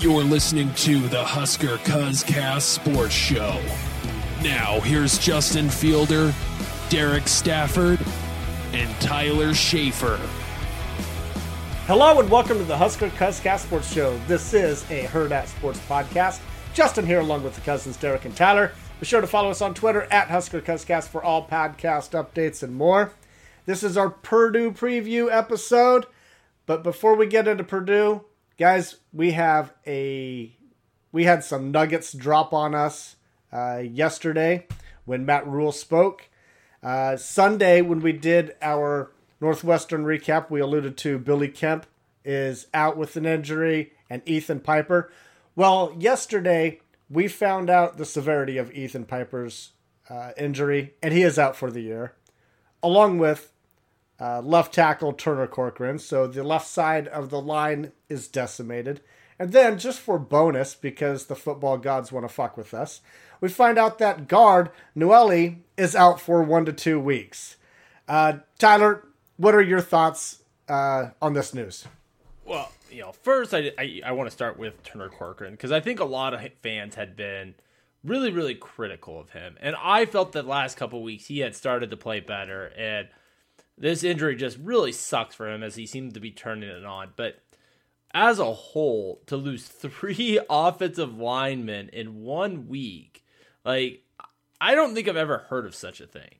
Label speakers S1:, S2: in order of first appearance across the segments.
S1: You're listening to the Husker Cuzcast Sports Show. Now, here's Justin Fielder, Derek Stafford, and Tyler Schaefer.
S2: Hello and welcome to the Husker Cuzcast Sports Show. This is a Hurrdat Sports podcast. Justin here along with the cousins Derek and Tyler. Be sure to follow us on Twitter at Husker Cuzcast for all podcast updates and more. This is our Purdue preview episode. But before we get into Purdue, guys, we have a we had some nuggets drop on us uh, yesterday when Matt Rhule spoke. Uh, Sunday, when we did our Northwestern recap, we alluded to Billy Kemp is out with an injury and Ethan Piper. Well, yesterday we found out the severity of Ethan Piper's uh, injury, and he is out for the year, along with uh, left tackle Turner Corcoran. So the left side of the line is decimated. And then, just for bonus, because the football gods want to fuck with us, we find out that guard Nouili is out for one to two weeks. Uh, Tyler, what are your thoughts uh, on this news?
S3: Well, you know, first I, I, I want to start with Turner Corcoran because I think a lot of fans had been really, really critical of him. And I felt that last couple weeks he had started to play better. And this injury just really sucks for him as he seemed to be turning it on. But as a whole, to lose three offensive linemen in one week, like, I don't think I've ever heard of such a thing.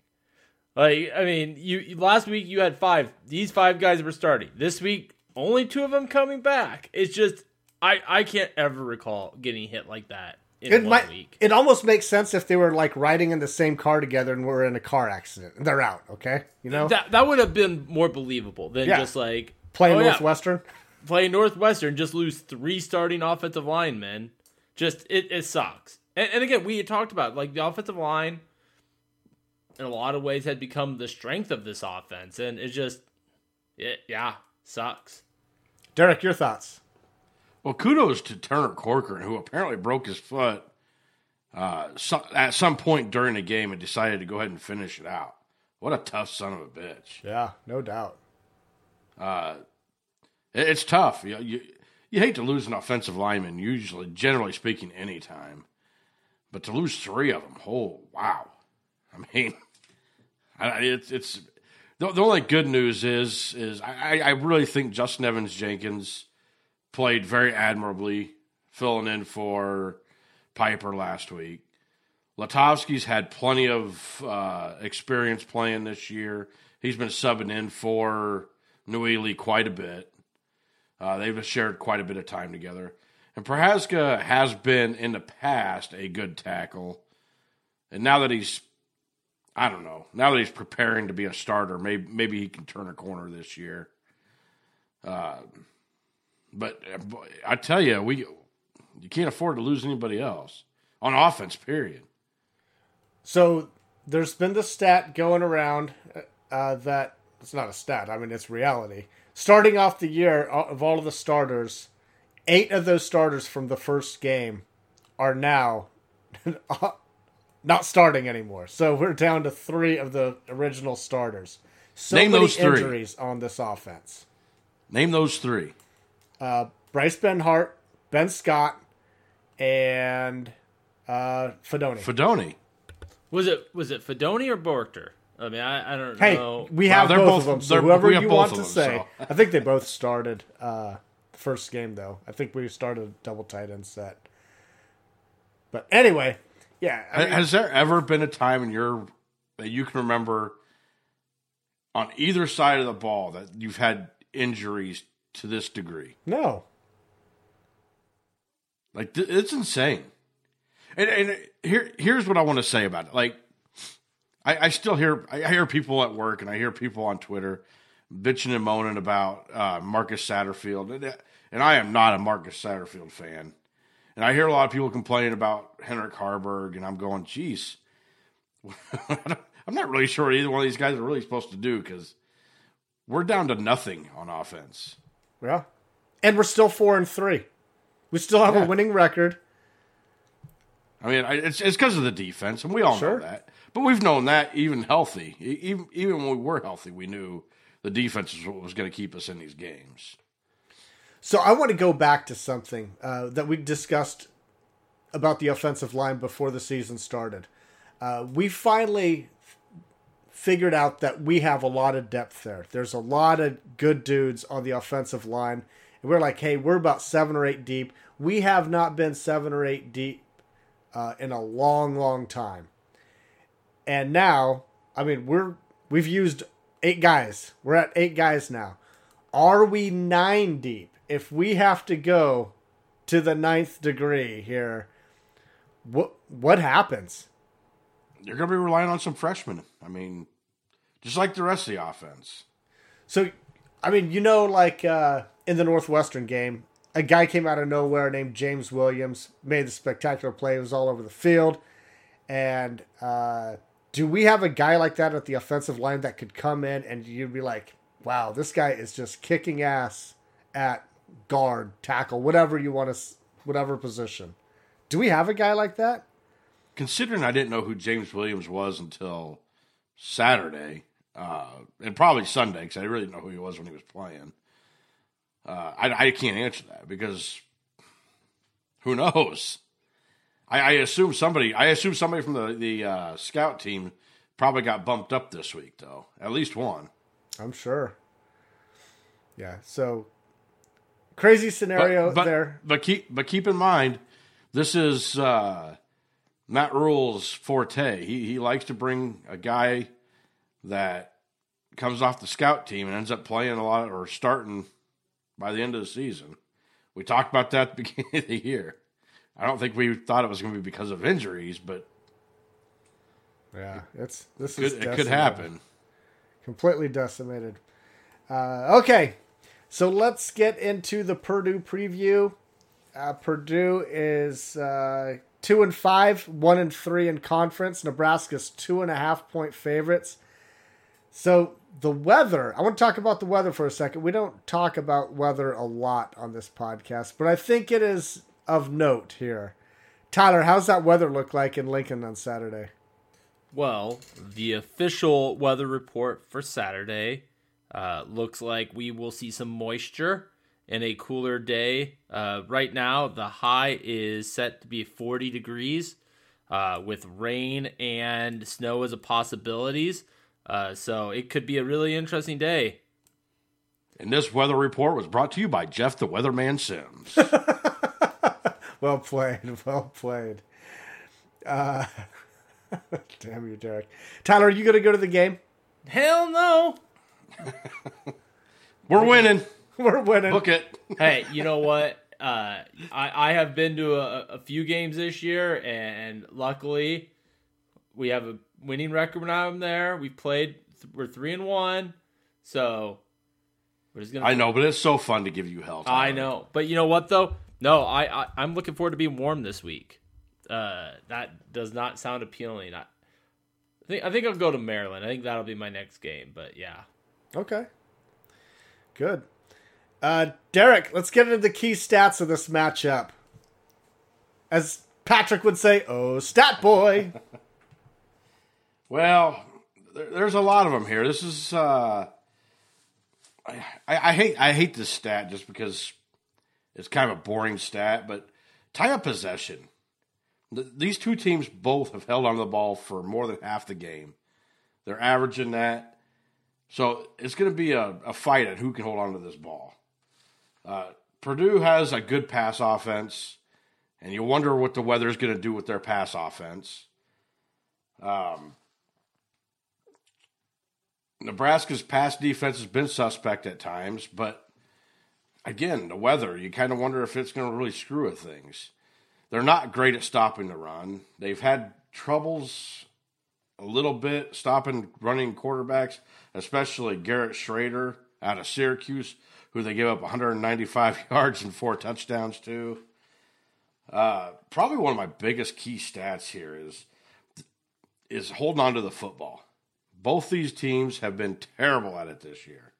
S3: Like, I mean, you last week you had five. These five guys were starting. This week, only two of them coming back. It's just I I can't ever recall getting hit like that
S2: It might.
S3: week.
S2: It almost makes sense if they were like riding in the same car together and were in a car accident. and They're out. Okay, you know,
S3: That that would have been more believable than
S2: Yeah.
S3: just like
S2: playing
S3: oh, yeah,
S2: Northwestern.
S3: playing Northwestern, just lose three starting offensive linemen. Just it, it sucks. And, and again, we had talked about like the offensive line in a lot of ways had become the strength of this offense, and it just it yeah sucks.
S2: Derek, your thoughts?
S4: Well, kudos to Turner Corcoran, who apparently broke his foot uh, so, at some point during the game and decided to go ahead and finish it out. What a tough son of a bitch.
S2: Yeah, no doubt.
S4: It- It's tough. You, you you hate to lose an offensive lineman, usually, generally speaking, anytime. But to lose three of them, oh wow! I mean, I, it's it's the, the only good news is is I, I really think Justin Evans Jenkins played very admirably, filling in for Piper last week. Lutovsky's had plenty of uh, experience playing this year. He's been subbing in for Nouili quite a bit. Uh, they've shared quite a bit of time together. And Prochazka has been in the past a good tackle. And now that he's, I don't know, now that he's preparing to be a starter, maybe maybe he can turn a corner this year. Uh, but uh, I tell you, we you can't afford to lose anybody else on offense. Period.
S2: So there's been the stat going around uh, that it's not a stat. I mean, it's reality. Starting off the year uh, of all of the starters, eight of those starters from the first game are now not starting anymore. So we're down to three of the original starters. So
S4: Name
S2: many
S4: those three.
S2: injuries on this offense.
S4: Name those three.
S2: Bryce Benhart, Ben Scott, and uh, Fidone.
S4: Fidone.
S3: Was it was it Fidone or Borchter I mean, I, I don't
S2: Hey,
S3: know.
S2: we have
S4: they're
S2: both,
S4: both-
S2: of them. So whoever you want to
S4: them,
S2: say,
S4: so.
S2: I think they both started uh, the first game though. I think we started a double tight end set. But anyway, yeah. I mean,
S4: Has there ever been a time in your that you can remember on either side of the ball that you've had injuries to this degree?
S2: no.
S4: Like th- it's insane. And, and here here's what I want to say about it. Like I, I still hear I hear people at work and I hear people on Twitter bitching and moaning about uh, Marcus Satterfield, and, and I am not a Marcus Satterfield fan. And I hear a lot of people complaining about Heinrich Haarberg, and I'm going, geez, I'm not really sure what either one of these guys are really supposed to do because we're down to nothing on offense.
S2: Yeah. And we're still four and three. We still have
S4: Yeah.
S2: a winning record.
S4: I mean, it's it's because of the defense, and we all
S2: Sure.
S4: know that. But we've known that even healthy, even even when we were healthy, we knew the defense was what was going to keep us in these games.
S2: So I want to go back to something uh, that we discussed about the offensive line before the season started. Uh, we finally figured out that we have a lot of depth there. There's a lot of good dudes on the offensive line. And we're like, hey, we're about seven or eight deep. We have not been seven or eight deep uh, in a long, long time. And now, I mean, we're we've used eight guys. We're at eight guys now. Are we nine deep? If we have to go to the ninth degree here, what what happens?
S4: You're going to be relying on some freshmen. I mean, just like the rest of the offense.
S2: So, I mean, you know, like uh, in the Northwestern game, a guy came out of nowhere named James Williams, made the spectacular play. It was all over the field. And uh, do we have a guy like that at the offensive line that could come in and you'd be like, wow, this guy is just kicking ass at guard, tackle, whatever you want to, whatever position. Do we have a guy like that?
S4: Considering I didn't know who James Williams was until Saturday, uh, and probably Sunday, because I really didn't know who he was when he was playing. Uh, I, I can't answer that because who knows? I, I assume somebody. I assume somebody from the the uh, scout team probably got bumped up this week, though. At least one.
S2: I'm sure. Yeah. So crazy scenario
S4: but,
S2: there.
S4: But keep but keep in mind, this is uh, Matt Rhule's forte. He he likes to bring a guy that comes off the scout team and ends up playing a lot or starting by the end of the season. We talked about that at the beginning of the year. I don't think we thought it was going to be because of injuries, but
S2: Yeah, it's this
S4: could,
S2: is
S4: it could happen.
S2: completely decimated. Uh, okay, so let's get into the Purdue preview. Uh, Purdue is uh, two and five, one and three in conference. Nebraska's two and a half point favorites. So the weather. I want to talk about the weather for a second. We don't talk about weather a lot on this podcast, but I think it is of note here. Tyler, how's that weather look like in Lincoln on Saturday?
S3: Well, the official weather report for Saturday uh, looks like we will see some moisture in a cooler day. Uh, right now, the high is set to be 40 degrees uh, with rain and snow as a possibilities. Uh, so it could be a really interesting day.
S4: And this weather report was brought to you by Jeff the Weatherman Sims.
S2: Well played. Well played. Uh, damn you, Derek. Tyler, are you going to go to the game?
S3: Hell no.
S4: We're winning.
S2: We're winning.
S4: Look it.
S3: hey, you know what? Uh, I I have been to a, a few games this year, and luckily, we have a winning record when I'm there. We played. We're three and one, so we're just gonna.
S4: I know, but it's so fun to give you hell.
S3: I know, but you know what though? No, I, I I'm looking forward to being warm this week. Uh, that does not sound appealing. I, I think I think I'll go to Maryland. I think that'll be my next game. But yeah,
S2: Okay. Good. Uh, Derek, let's get into the key stats of this matchup. As Patrick would say, oh, stat boy.
S4: Well, there, there's a lot of them here. This is uh, I, I, hate I hate this stat just because it's kind of a boring stat, but tie up possession. Th- These two teams both have held on to the ball for more than half the game. They're averaging that. So it's going to be a, a fight at who can hold on to this ball. Uh, Purdue has a good pass offense, and you wonder what the weather is going to do with their pass offense. Um, Nebraska's pass defense has been suspect at times, but again, the weather, you kind of wonder if it's going to really screw with things. They're not great at stopping the run. They've had troubles a little bit stopping running quarterbacks, especially Garrett Shrader out of Syracuse, who they gave up 195 yards and four touchdowns to. Uh, probably one of my biggest key stats here is is holding on to the football. Both these teams have been terrible at it this year.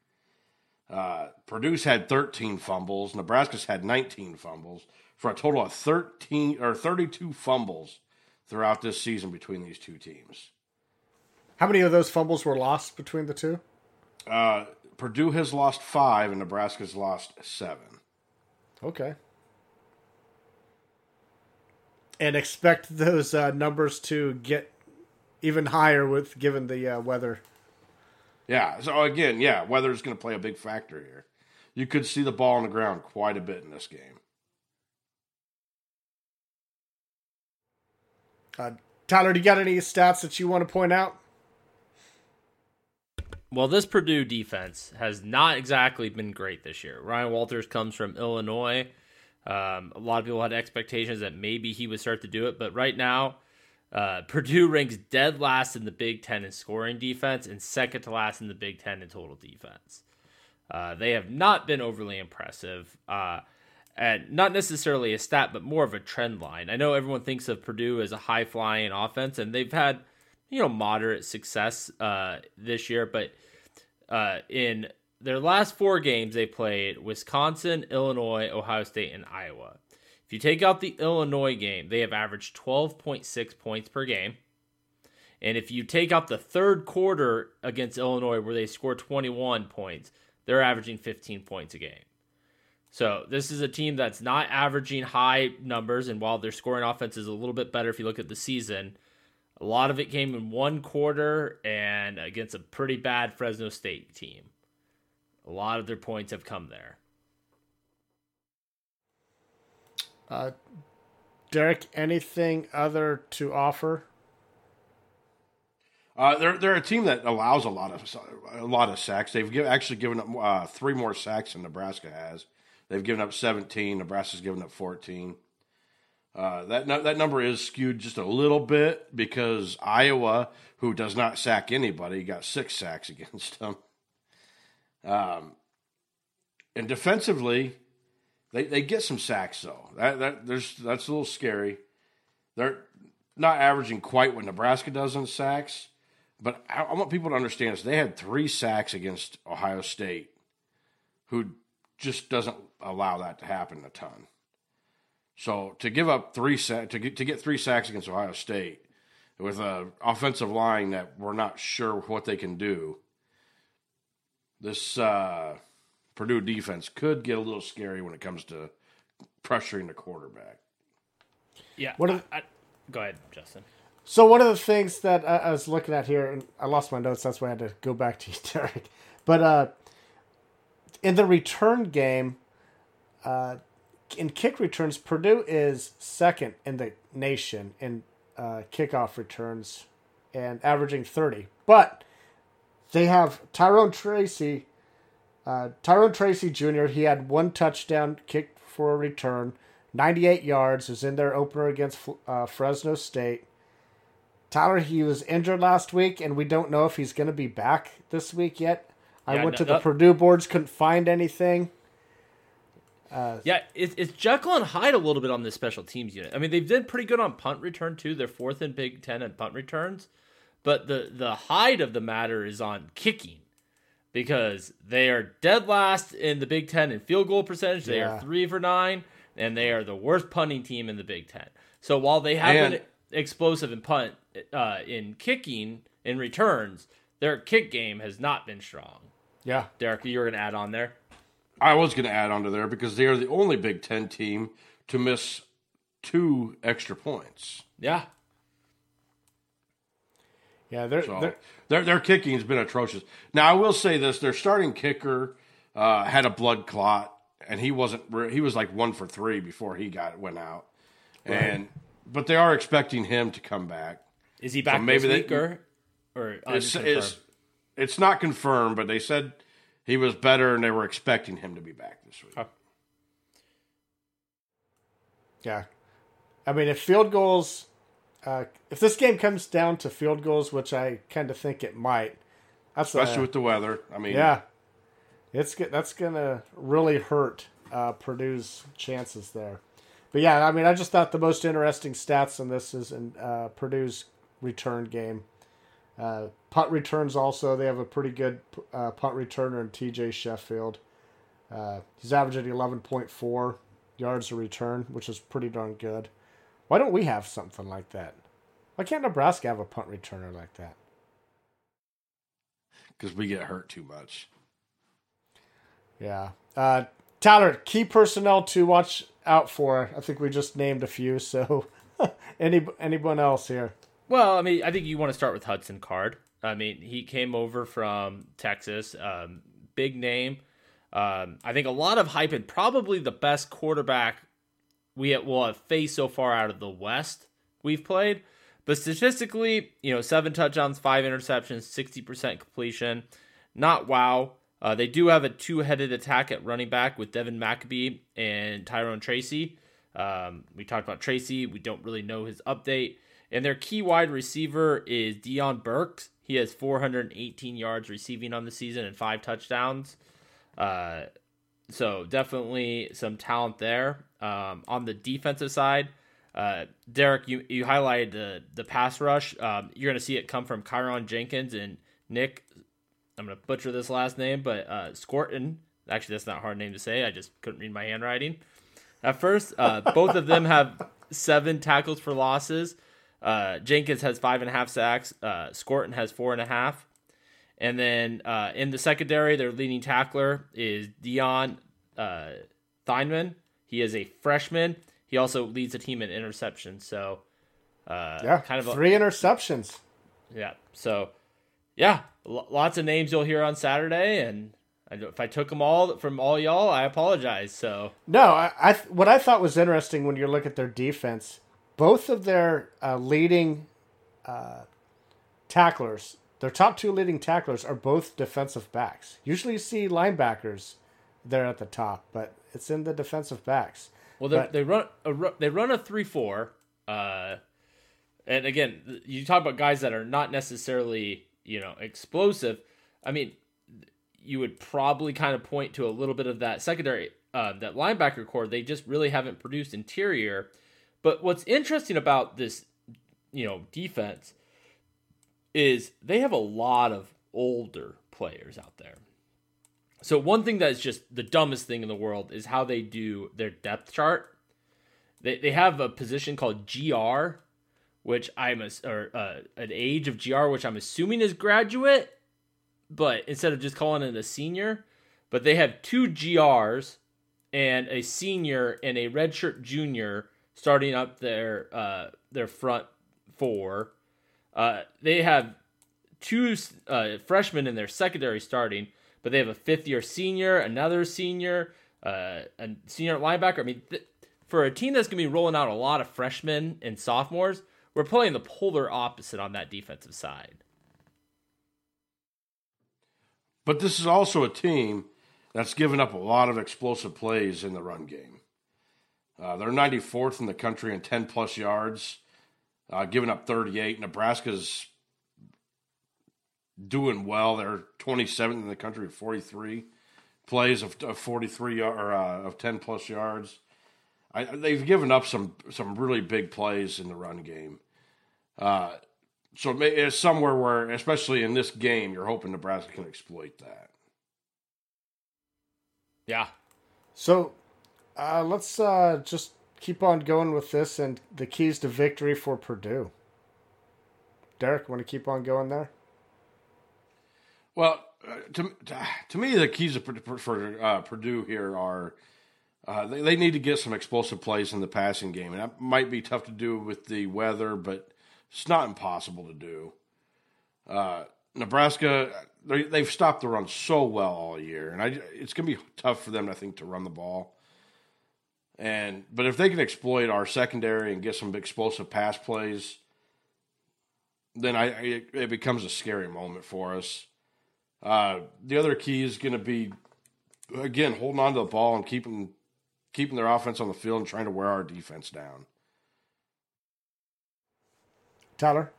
S4: Uh, Purdue's had 13 fumbles. Nebraska's had 19 fumbles for a total of 13 or 32 fumbles throughout this season between these two teams.
S2: How many of those fumbles were lost between the two?
S4: Uh, Purdue has lost five, and Nebraska's lost seven.
S2: Okay. And expect those uh, numbers to get even higher with given the uh, weather.
S4: Yeah. So again, yeah, weather is going to play a big factor here. You could see the ball on the ground quite a bit in this game.
S2: Uh, Tyler, do you got any stats that you want to point out?
S3: Well, this Purdue defense has not exactly been great this year. Ryan Walters comes from Illinois. Um, a lot of people had expectations that maybe he would start to do it, but right now, uh, Purdue ranks dead last in the Big Ten in scoring defense and second to last in the Big Ten in total defense. Uh, they have not been overly impressive, uh, and not necessarily a stat, but more of a trend line. I know everyone thinks of Purdue as a high flying offense, and they've had you know moderate success uh, this year, but uh, in their last four games, they played Wisconsin, Illinois, Ohio State, and Iowa. If you take out the Illinois game, they have averaged 12.6 points per game. And if you take out the third quarter against Illinois, where they scored 21 points, they're averaging 15 points a game. So this is a team that's not averaging high numbers. And while their scoring offense is a little bit better if you look at the season, a lot of it came in one quarter and against a pretty bad Fresno State team. A lot of their points have come there.
S2: Uh, Derek, anything other to offer?
S4: Uh, they're they're a team that allows a lot of a lot of sacks. They've give, actually given up uh, three more sacks than Nebraska has. They've given up 17. Nebraska's given up 14. Uh, that that number is skewed just a little bit because Iowa, who does not sack anybody, got six sacks against them. Um, and defensively, they they get some sacks though. That that there's that's a little scary. They're not averaging quite what Nebraska does in sacks, but I, I want people to understand this. They had three sacks against Ohio State, who just doesn't allow that to happen a ton. So to give up three sack to get to get three sacks against Ohio State with an offensive line that we're not sure what they can do, this uh, Purdue defense could get a little scary when it comes to pressuring the quarterback.
S3: Yeah.
S2: What are
S3: I, I, go ahead, Justin.
S2: So one of the things that I, I was looking at here, and I lost my notes, that's why I had to go back to you, Derek. But uh, in the return game, uh, in kick returns, Purdue is second in the nation in uh, kickoff returns and averaging 30. But they have Tyrone Tracy, uh, Tyrone Tracy Jr., he had one touchdown kick for a return, 98 yards, was in their opener against uh, Fresno State. Tyler, he was injured last week, and we don't know if he's going to be back this week yet. I
S3: Yeah,
S2: went
S3: no-
S2: to the
S3: no-
S2: Purdue boards, couldn't find anything.
S3: Yeah, it, it's Jekyll and Hyde a little bit on this special teams unit. I mean, they've been pretty good on punt return too. They're fourth in Big Ten in punt returns, but the the Hyde of the matter is on kicking because they are dead last in the Big Ten in field goal percentage. They
S2: Yeah.
S3: are three for nine, and they are the worst punting team in the Big Ten. So while they have
S4: And-
S3: been explosive in punt uh, in kicking in returns, their kick game has not been strong.
S2: Yeah.
S3: Derek, you were going to add on there.
S4: I was going to add onto there because they are the only Big Ten team to miss two extra points.
S3: Yeah,
S2: Yeah, they're,
S4: So
S2: they're
S4: their their kicking has been atrocious. Now I will say this: their starting kicker uh, had a blood clot, and he wasn't. re- He was like one for three before he got went out. And but they are expecting him to come back.
S3: Is he back
S4: maybe
S3: this
S4: they-
S3: week or or
S4: It's, it's it's not confirmed, but they said he was better, and they were expecting him to be back this week.
S2: yeah. I mean, if field goals, uh, if this game comes down to field goals, which I kind of think it might, that's
S4: Especially
S2: uh,
S4: with the weather. I mean,
S2: yeah, it's go- that's gonna really hurt uh, Purdue's chances there. But yeah, I mean, I just thought the most interesting stats in this is in uh, Purdue's return game. Uh, punt returns also, they have a pretty good uh, punt returner in TJ Sheffield. Uh, he's averaging 11.4 yards a return, which is pretty darn good. Why don't we have something like that? Why can't Nebraska have a punt returner like that?
S4: because we get hurt too much.
S2: Yeah. Uh, Tyler, key personnel to watch out for. I think we just named a few. So, any anyone else here?
S3: Well, I mean, I think you want to start with Hudson Card. I mean, he came over from Texas, um, big name. Um, I think a lot of hype and probably the best quarterback we will have faced so far out of the West we've played. But statistically, you know, seven touchdowns, five interceptions, 60% completion. Not wow. Uh, they do have a two headed attack at running back with Devin Mockobee and Tyrone Tracy. Um, we talked about Tracy. We don't really know his update. And their key wide receiver is Deion Burks. He has 418 yards receiving on the season and five touchdowns. Uh, so definitely some talent there. Um, on the defensive side, uh, Derek, you, you highlighted the the pass rush. Um, you're going to see it come from Kydran Jenkins and Nick. I'm going to butcher this last name, but uh, Scourton. Actually, that's not a hard name to say. I just couldn't read my handwriting at first. Uh, both of them have seven tackles for losses. Uh, Jenkins has five and a half sacks. Uh, Scourton has four and a half. And then uh, in the secondary, their leading tackler is Dion uh, Thieneman. He is a freshman. He also leads the team in interceptions. So, uh,
S2: Yeah,
S3: kind of a,
S2: three interceptions.
S3: yeah. So, yeah, l- lots of names you'll hear on Saturday, and I, if I took them all from all y'all, I apologize. So,
S2: No, I, I what I thought was interesting when you look at their defense, both of their uh, leading uh, tacklers, their top two leading tacklers are both defensive backs. Usually, you see linebackers there at the top, but it's in the defensive backs.
S3: well, they
S2: But-
S3: they run a they run a three four. Uh, and again, you talk about guys that are not necessarily you know explosive. I mean, you would probably kind of point to a little bit of that secondary, uh, that linebacker core. They just really haven't produced interior. But what's interesting about this, you know, defense is they have a lot of older players out there. So one thing that's just the dumbest thing in the world is how they do their depth chart. They they have a position called GR, which I'm a, or uh, an age of GR, which I'm assuming is graduate, but instead of just calling it a senior, but they have two GRs and a senior and a redshirt junior starting up their uh, their front four. Uh, they have two uh, freshmen in their secondary starting, but they have a fifth year senior, another senior, uh, a senior linebacker. I mean, th- for a team that's going to be rolling out a lot of freshmen and sophomores, we're playing the polar opposite on that defensive side.
S4: But this is also a team that's given up a lot of explosive plays in the run game. Uh, they're 94th in the country in 10 plus yards, uh, giving up 38. Nebraska's doing well. They're 27th in the country with 43 plays of, of 43 or uh, of 10 plus yards. I, they've given up some some really big plays in the run game. Uh, so it's somewhere where, especially in this game, you're hoping Nebraska can exploit that.
S3: Yeah.
S2: So uh, let's uh, just keep on going with this and the keys to victory for Purdue. Derek, want to keep on going there?
S4: Well, uh, to, to me, the keys for, for uh, Purdue here are uh, they, they need to get some explosive plays in the passing game, and that might be tough to do with the weather, but it's not impossible to do. Nebraska, they, they've stopped the run so well all year, and I, it's going to be tough for them, I think, to run the ball. And but if they can exploit our secondary and get some explosive pass plays, then I, I it becomes a scary moment for us. Uh, the other key is going to be again holding on to the ball and keeping keeping their offense on the field and trying to wear our defense down.
S2: Tyler.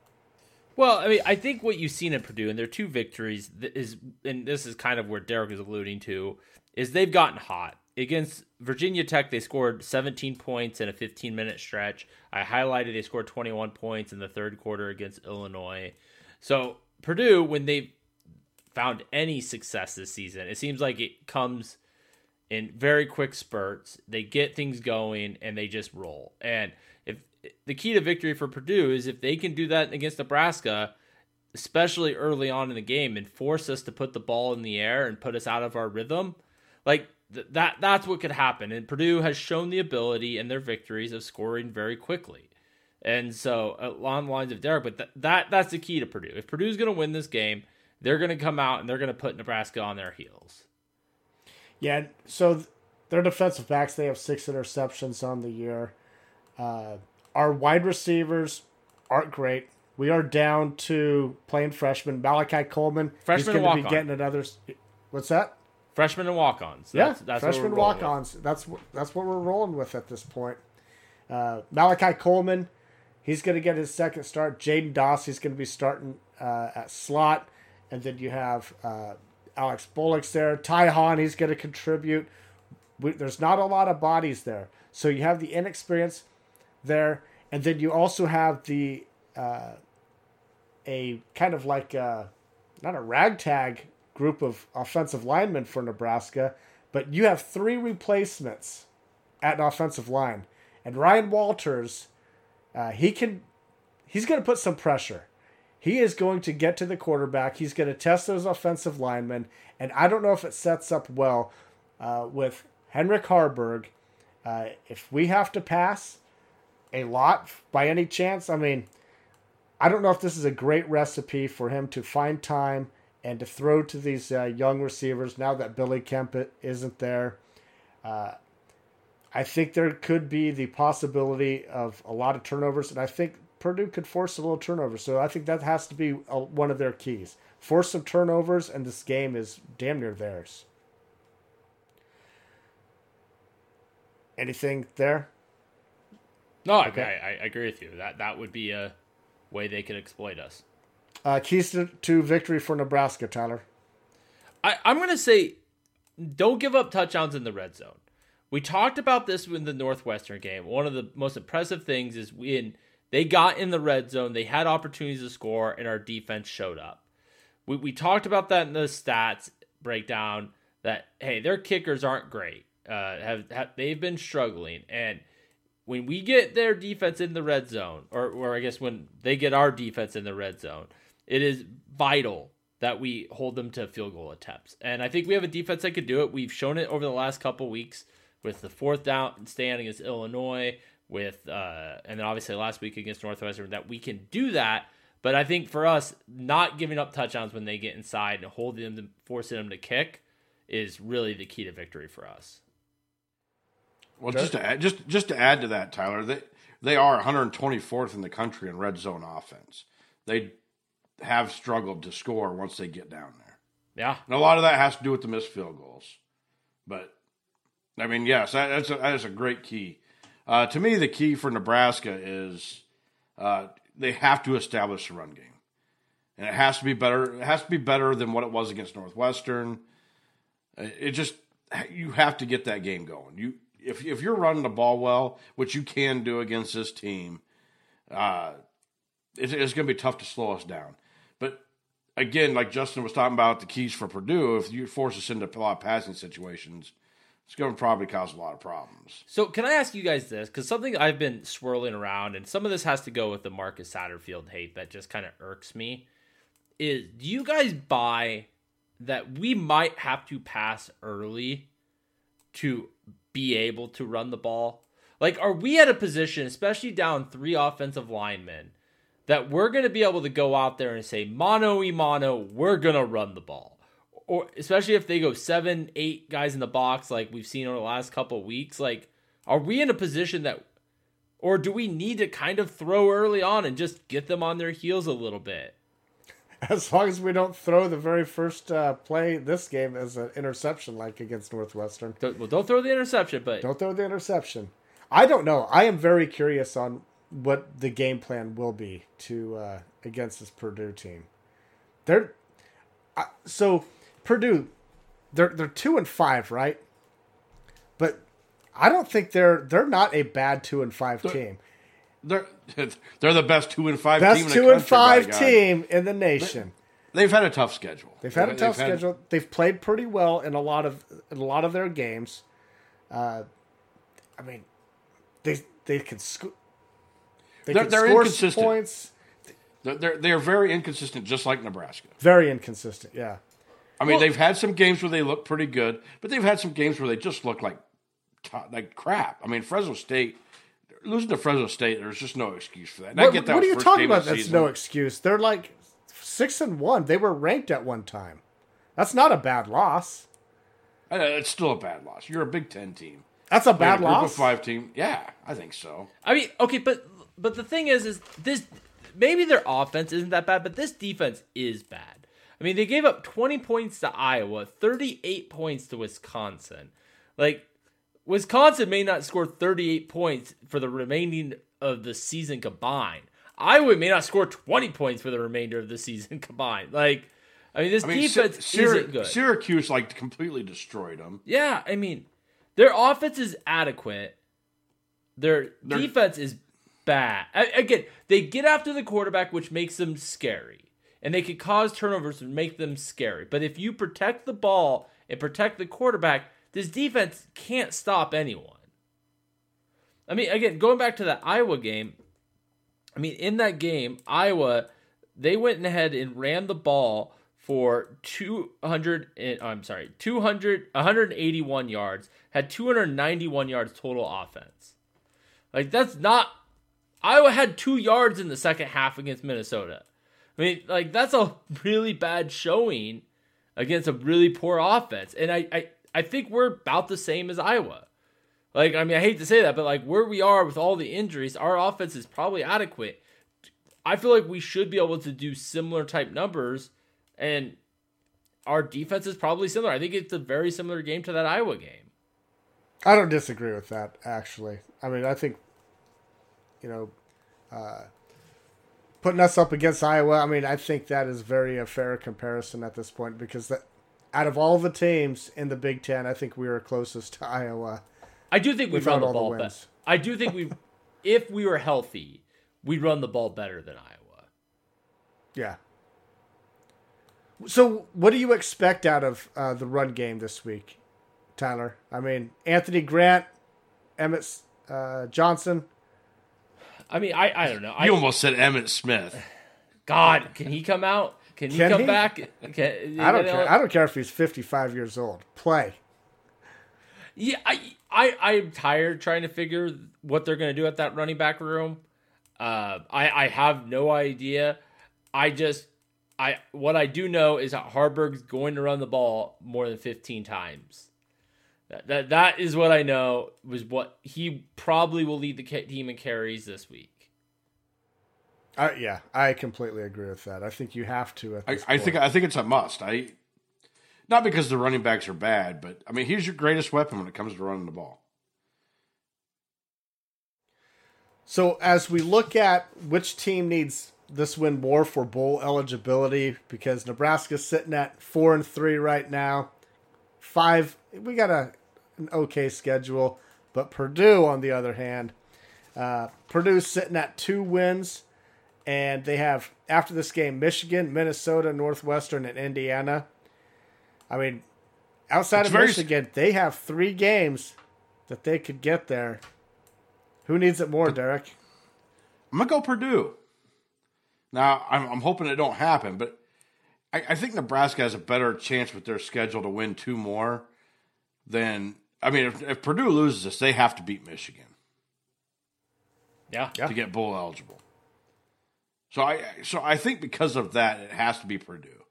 S3: Well, I mean, I think what you've seen at Purdue, and their two victories is, and this is kind of where Derek is alluding to, is they've gotten hot against Virginia Tech. They scored 17 points in a 15 minute stretch. I highlighted they scored 21 points in the third quarter against Illinois. So Purdue, when they found any success this season, it seems like it comes in very quick spurts. They get things going and they just roll. And if the key to victory for Purdue is if they can do that against Nebraska, especially early on in the game, and force us to put the ball in the air and put us out of our rhythm, like th- that that's what could happen. And Purdue has shown the ability in their victories of scoring very quickly. And so along the lines of Derek, but th- that that's the key to Purdue. If Purdue's going to win this game, they're going to come out and they're going to put Nebraska on their heels.
S2: Yeah, so th- their defensive backs they have six interceptions on the year. Uh, our wide receivers aren't great. We are down to playing freshman Malachi Coleman.
S3: Freshman
S2: He's going to be getting another. What's that?
S3: Freshmen and walk-ons.
S2: Yeah,
S3: That's, that's
S2: freshman
S3: what we're rolling with.
S2: walk-ons. That's that's what we're rolling with at this point. Uh, Malachi Coleman, he's going to get his second start. Jaidyn Doss, he's going to be starting uh, at slot, and then you have uh, Alex Bullocks there. Ty Hahn, he's going to contribute. We, there's not a lot of bodies there, so you have the inexperience there, and then you also have the uh, a kind of like a, not a ragtag group of offensive linemen for Nebraska, but you have three replacements at an offensive line, and Ryan Walters, uh, he can, he's going to put some pressure. He is going to get to the quarterback. He's going to test those offensive linemen, and I don't know if it sets up well uh, with Heinrich Haarberg. Uh, if we have to pass a lot by any chance, I mean, I don't know if this is a great recipe for him to find time and to throw to these uh, young receivers now that Billy Kemp isn't there. Uh, I think there could be the possibility of a lot of turnovers, and I think Purdue could force a little turnover. So I think that has to be uh one of their keys. Force some turnovers, and this game is damn near theirs. Anything there?
S3: No, I,
S2: Okay.
S3: I, I agree with you. That that would be a way they could exploit us.
S2: Uh, keys to, to victory for Nebraska, Tyler.
S3: I, I'm going to say don't give up touchdowns in the red zone. We talked about this in the Northwestern game. One of the most impressive things is when they got in the red zone, they had opportunities to score, and our defense showed up. We, we talked about that in the stats breakdown that, hey, their kickers aren't great. Uh, have, have They've been struggling. And when we get their defense in the red zone, or, or I guess when they get our defense in the red zone, it is vital that we hold them to field goal attempts. And I think we have a defense that could do it. We've shown it over the last couple weeks with the fourth down stand against Illinois, with uh, and then obviously last week against Northwestern that we can do that. But I think for us, not giving up touchdowns when they get inside and holding them, to, forcing them to kick, is really the key to victory for us.
S4: Well, just to add, just just to add to that, Tyler, they they are 124th in the country in red zone offense. They have struggled to score once they get down there,
S3: Yeah,
S4: and a lot of that has to do with the missed field goals. But I mean, yes, that, that's a, that is a great key. Uh, to me, the key for Nebraska is uh, they have to establish a run game, and it has to be better. It has to be better than what it was against Northwestern. It it just you have to get that game going. You if if you're running the ball well, which you can do against this team, uh, it, it's going to be tough to slow us down. Again, like Justin was talking about, the keys for Purdue, if you force us into a lot of passing situations, it's going to probably cause a lot of problems.
S3: So can I ask you guys this? Because something I've been swirling around, and some of this has to go with the Marcus Satterfield hate that just kind of irks me. Is do you guys buy that we might have to pass early to be able to run the ball? Like, are we at a position, especially down three offensive linemen, that we're going to be able to go out there and say mano y mano, we're going to run the ball. Or especially if they go seven, eight guys in the box like we've seen over the last couple weeks, like are we in a position that or do we need to kind of throw early on and just get them on their heels a little bit?
S2: As long as we don't throw the very first uh, play this game as an interception, like against Northwestern.
S3: Don't, well, don't throw the interception, but
S2: Don't throw the interception. I don't know. I am very curious on what the game plan will be to uh, against this Purdue team. They're uh, so Purdue. They're they're two and five, right? But I don't think they're they're not a bad two and 5 team.
S4: They're they're the best two and five
S2: Best
S4: team in
S2: two
S4: the
S2: and five team in the nation.
S4: They've had a tough schedule.
S2: They've had a tough
S4: had-
S2: schedule. They've played pretty well in a lot of in a lot of their games. Uh, I mean, they they can score. They
S4: They're- they're
S2: score
S4: inconsistent.
S2: points.
S4: They're, they're they're very inconsistent, just like Nebraska.
S2: Very inconsistent. Yeah.
S4: I mean, they've had some games where they look pretty good, but they've had some games where they just look like like crap. I mean, Fresno State losing to Fresno State, there's just no excuse for that. And I
S2: What,
S4: get that
S2: what are you
S4: first
S2: talking about?
S4: the
S2: That's
S4: season.
S2: no excuse. They're like six and one. They were ranked at one time. That's not a bad loss.
S4: Uh, it's still a bad loss. You're a Big Ten team.
S2: That's a bad
S4: group
S2: loss.
S4: Of five team. Yeah, I think so.
S3: I mean, okay, but but the thing is, is this maybe their offense isn't that bad, but this defense is bad. I mean, they gave up 20 points to Iowa, 38 points to Wisconsin. Like, Wisconsin may not score 38 points for the remaining of the season combined. Iowa may not score 20 points for the remainder of the season combined. Like, I mean, this
S4: I mean,
S3: defense
S4: Sy-
S3: isn't good.
S4: Syracuse like completely destroyed them.
S3: Yeah, I mean, their offense is adequate. Their
S4: Their-
S3: defense is bad. Again, they get after the quarterback, which makes them scary. And they can cause turnovers and make them scary. But if you protect the ball and protect the quarterback, this defense can't stop anyone. I mean, again, going back to that Iowa game, I mean, in that game, Iowa, they went ahead and ran the ball for 200 and, oh, I'm sorry, 200 181 yards, had 291 yards total offense. Like that's not Iowa had 2 yards in the second half against Minnesota. I mean, like that's a really bad showing against a really poor offense. And I I, I think we're about the same as Iowa. Like, I mean, I hate to say that, but like where we are with all the injuries, our offense is probably adequate. I feel like we should be able to do similar type numbers, and our defense is probably similar. I think it's a very similar game to that Iowa game.
S2: I don't disagree with that. Actually, I mean, I think you know, uh, putting us up against Iowa. I mean, I think that is very a fair comparison at this point because that out of all the teams in the Big Ten, I think we were closest to Iowa.
S3: I do think we
S2: Without
S3: run the
S2: all the
S3: ball better. I do think we, if we were healthy, we'd run the ball better than Iowa.
S2: Yeah. So, what do you expect out of uh, the run game this week, Tyler? I mean, Anthony Grant, Emmett uh, Johnson.
S3: I mean, I I don't know. I,
S4: You almost said Emmett Smith.
S3: God, can he come out? Can he come
S2: he?
S3: back? Can,
S2: I don't
S3: you know,
S2: care. I don't care if he's fifty-five years old. Play.
S3: Yeah, I, I, I'm tired trying to figure what they're going to do at that running back room. Uh, I, I have no idea. I just, I, what I do know is that Haarberg's going to run the ball more than 15 times. That, that, that is what I know was what he probably will lead the ca- team in carries this week.
S2: I, yeah, I completely agree with that. I think you have to. At
S4: I,
S2: this
S4: I think. I think it's a must. I not because the running backs are bad, but I mean he's your greatest weapon when it comes to running the ball.
S2: So as we look at which team needs this win more for bowl eligibility, because Nebraska's sitting at four and three right now, five. We got a an okay schedule, but Purdue, on the other hand, uh, Purdue's sitting at two wins, and they have after this game Michigan, Minnesota, Northwestern, and Indiana. I mean, outside
S4: It's
S2: of Michigan, they have three games that they could get there. Who needs it more, Derek?
S4: I'm gonna go Purdue. Now I'm, I'm hoping it don't happen, but I, I think Nebraska has a better chance with their schedule to win two more than I mean. If, if Purdue loses this, they have to beat Michigan
S3: Yeah.
S4: to get bowl eligible. So I so I think because of that, it has to be Purdue.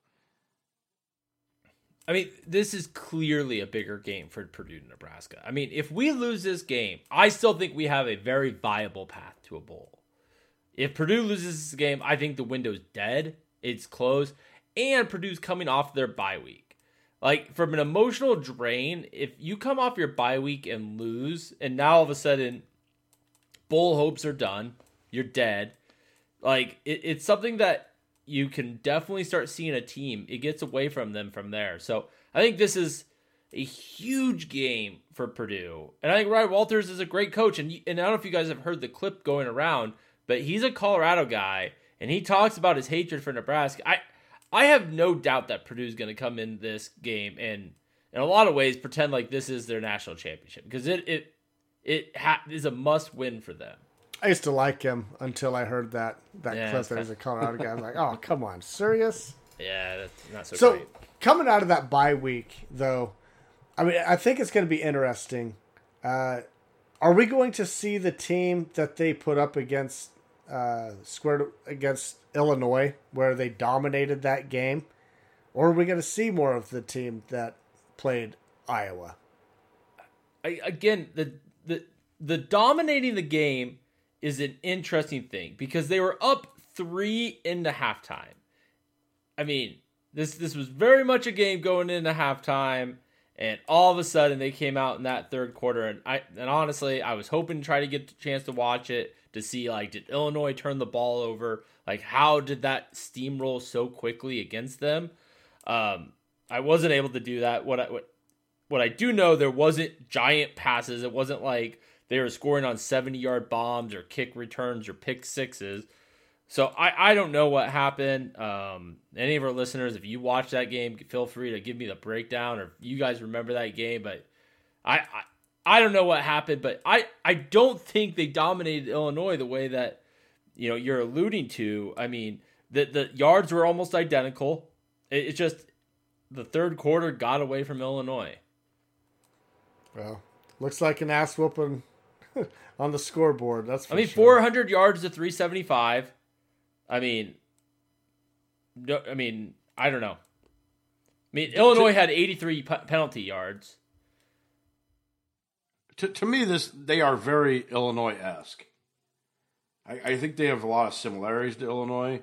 S3: I mean, this is clearly a bigger game for Purdue and Nebraska. I mean, if we lose this game, I still think we have a very viable path to a bowl. If Purdue loses this game, I think the window's dead. It's closed. And Purdue's coming off their bye week. Like, from an emotional drain, if you come off your bye week and lose, and now all of a sudden bull hopes are done, you're dead. Like, it, it's something that you can definitely start seeing a team. It gets away from them from there. So I think this is a huge game for Purdue. And I think Ryan Walters is a great coach. And, and I don't know if you guys have heard the clip going around, but he's a Colorado guy and he talks about his hatred for Nebraska. I I have no doubt that Purdue's going to come in this game and in a lot of ways pretend like this is their national championship because it it it ha- is a must win for them.
S2: I used to like him until I heard that that
S3: Yeah,
S2: clip that he's a Colorado guy. I'm like, oh come on, serious?
S3: Yeah, that's not so,
S2: So
S3: great.
S2: coming out of that bye week, though, I mean, I think it's going to be interesting. Uh, are we going to see the team that they put up against uh, squared against Illinois, where they dominated that game, or are we going to see more of the team that played Iowa?
S3: I, again, the the the dominating the game is an interesting thing because they were up three into halftime. I mean, this this was very much a game going into halftime, and all of a sudden they came out in that third quarter, and I and honestly, I was hoping to try to get the chance to watch it to see like did Illinois turn the ball over? Like how did that steamroll so quickly against them? Um, I wasn't able to do that. What I what what I do know, there wasn't giant passes. It wasn't like they were scoring on 70 yard bombs or kick returns or pick sixes. So I, I don't know what happened. Um, any of our listeners, if you watch that game, feel free to give me the breakdown or you guys remember that game. But I, I I don't know what happened, but I, I don't think they dominated Illinois the way that you know you're alluding to. I mean, the the yards were almost identical. It, it just the third quarter got away from Illinois.
S2: Well, looks like an ass whooping on the scoreboard. That's
S3: I mean,
S2: sure.
S3: 400 yards to 375. I mean, no, I mean, I don't know. I mean, Illinois had 83 pe- penalty yards.
S4: To, to me, this they are very Illinois esque. I, I think they have a lot of similarities to Illinois.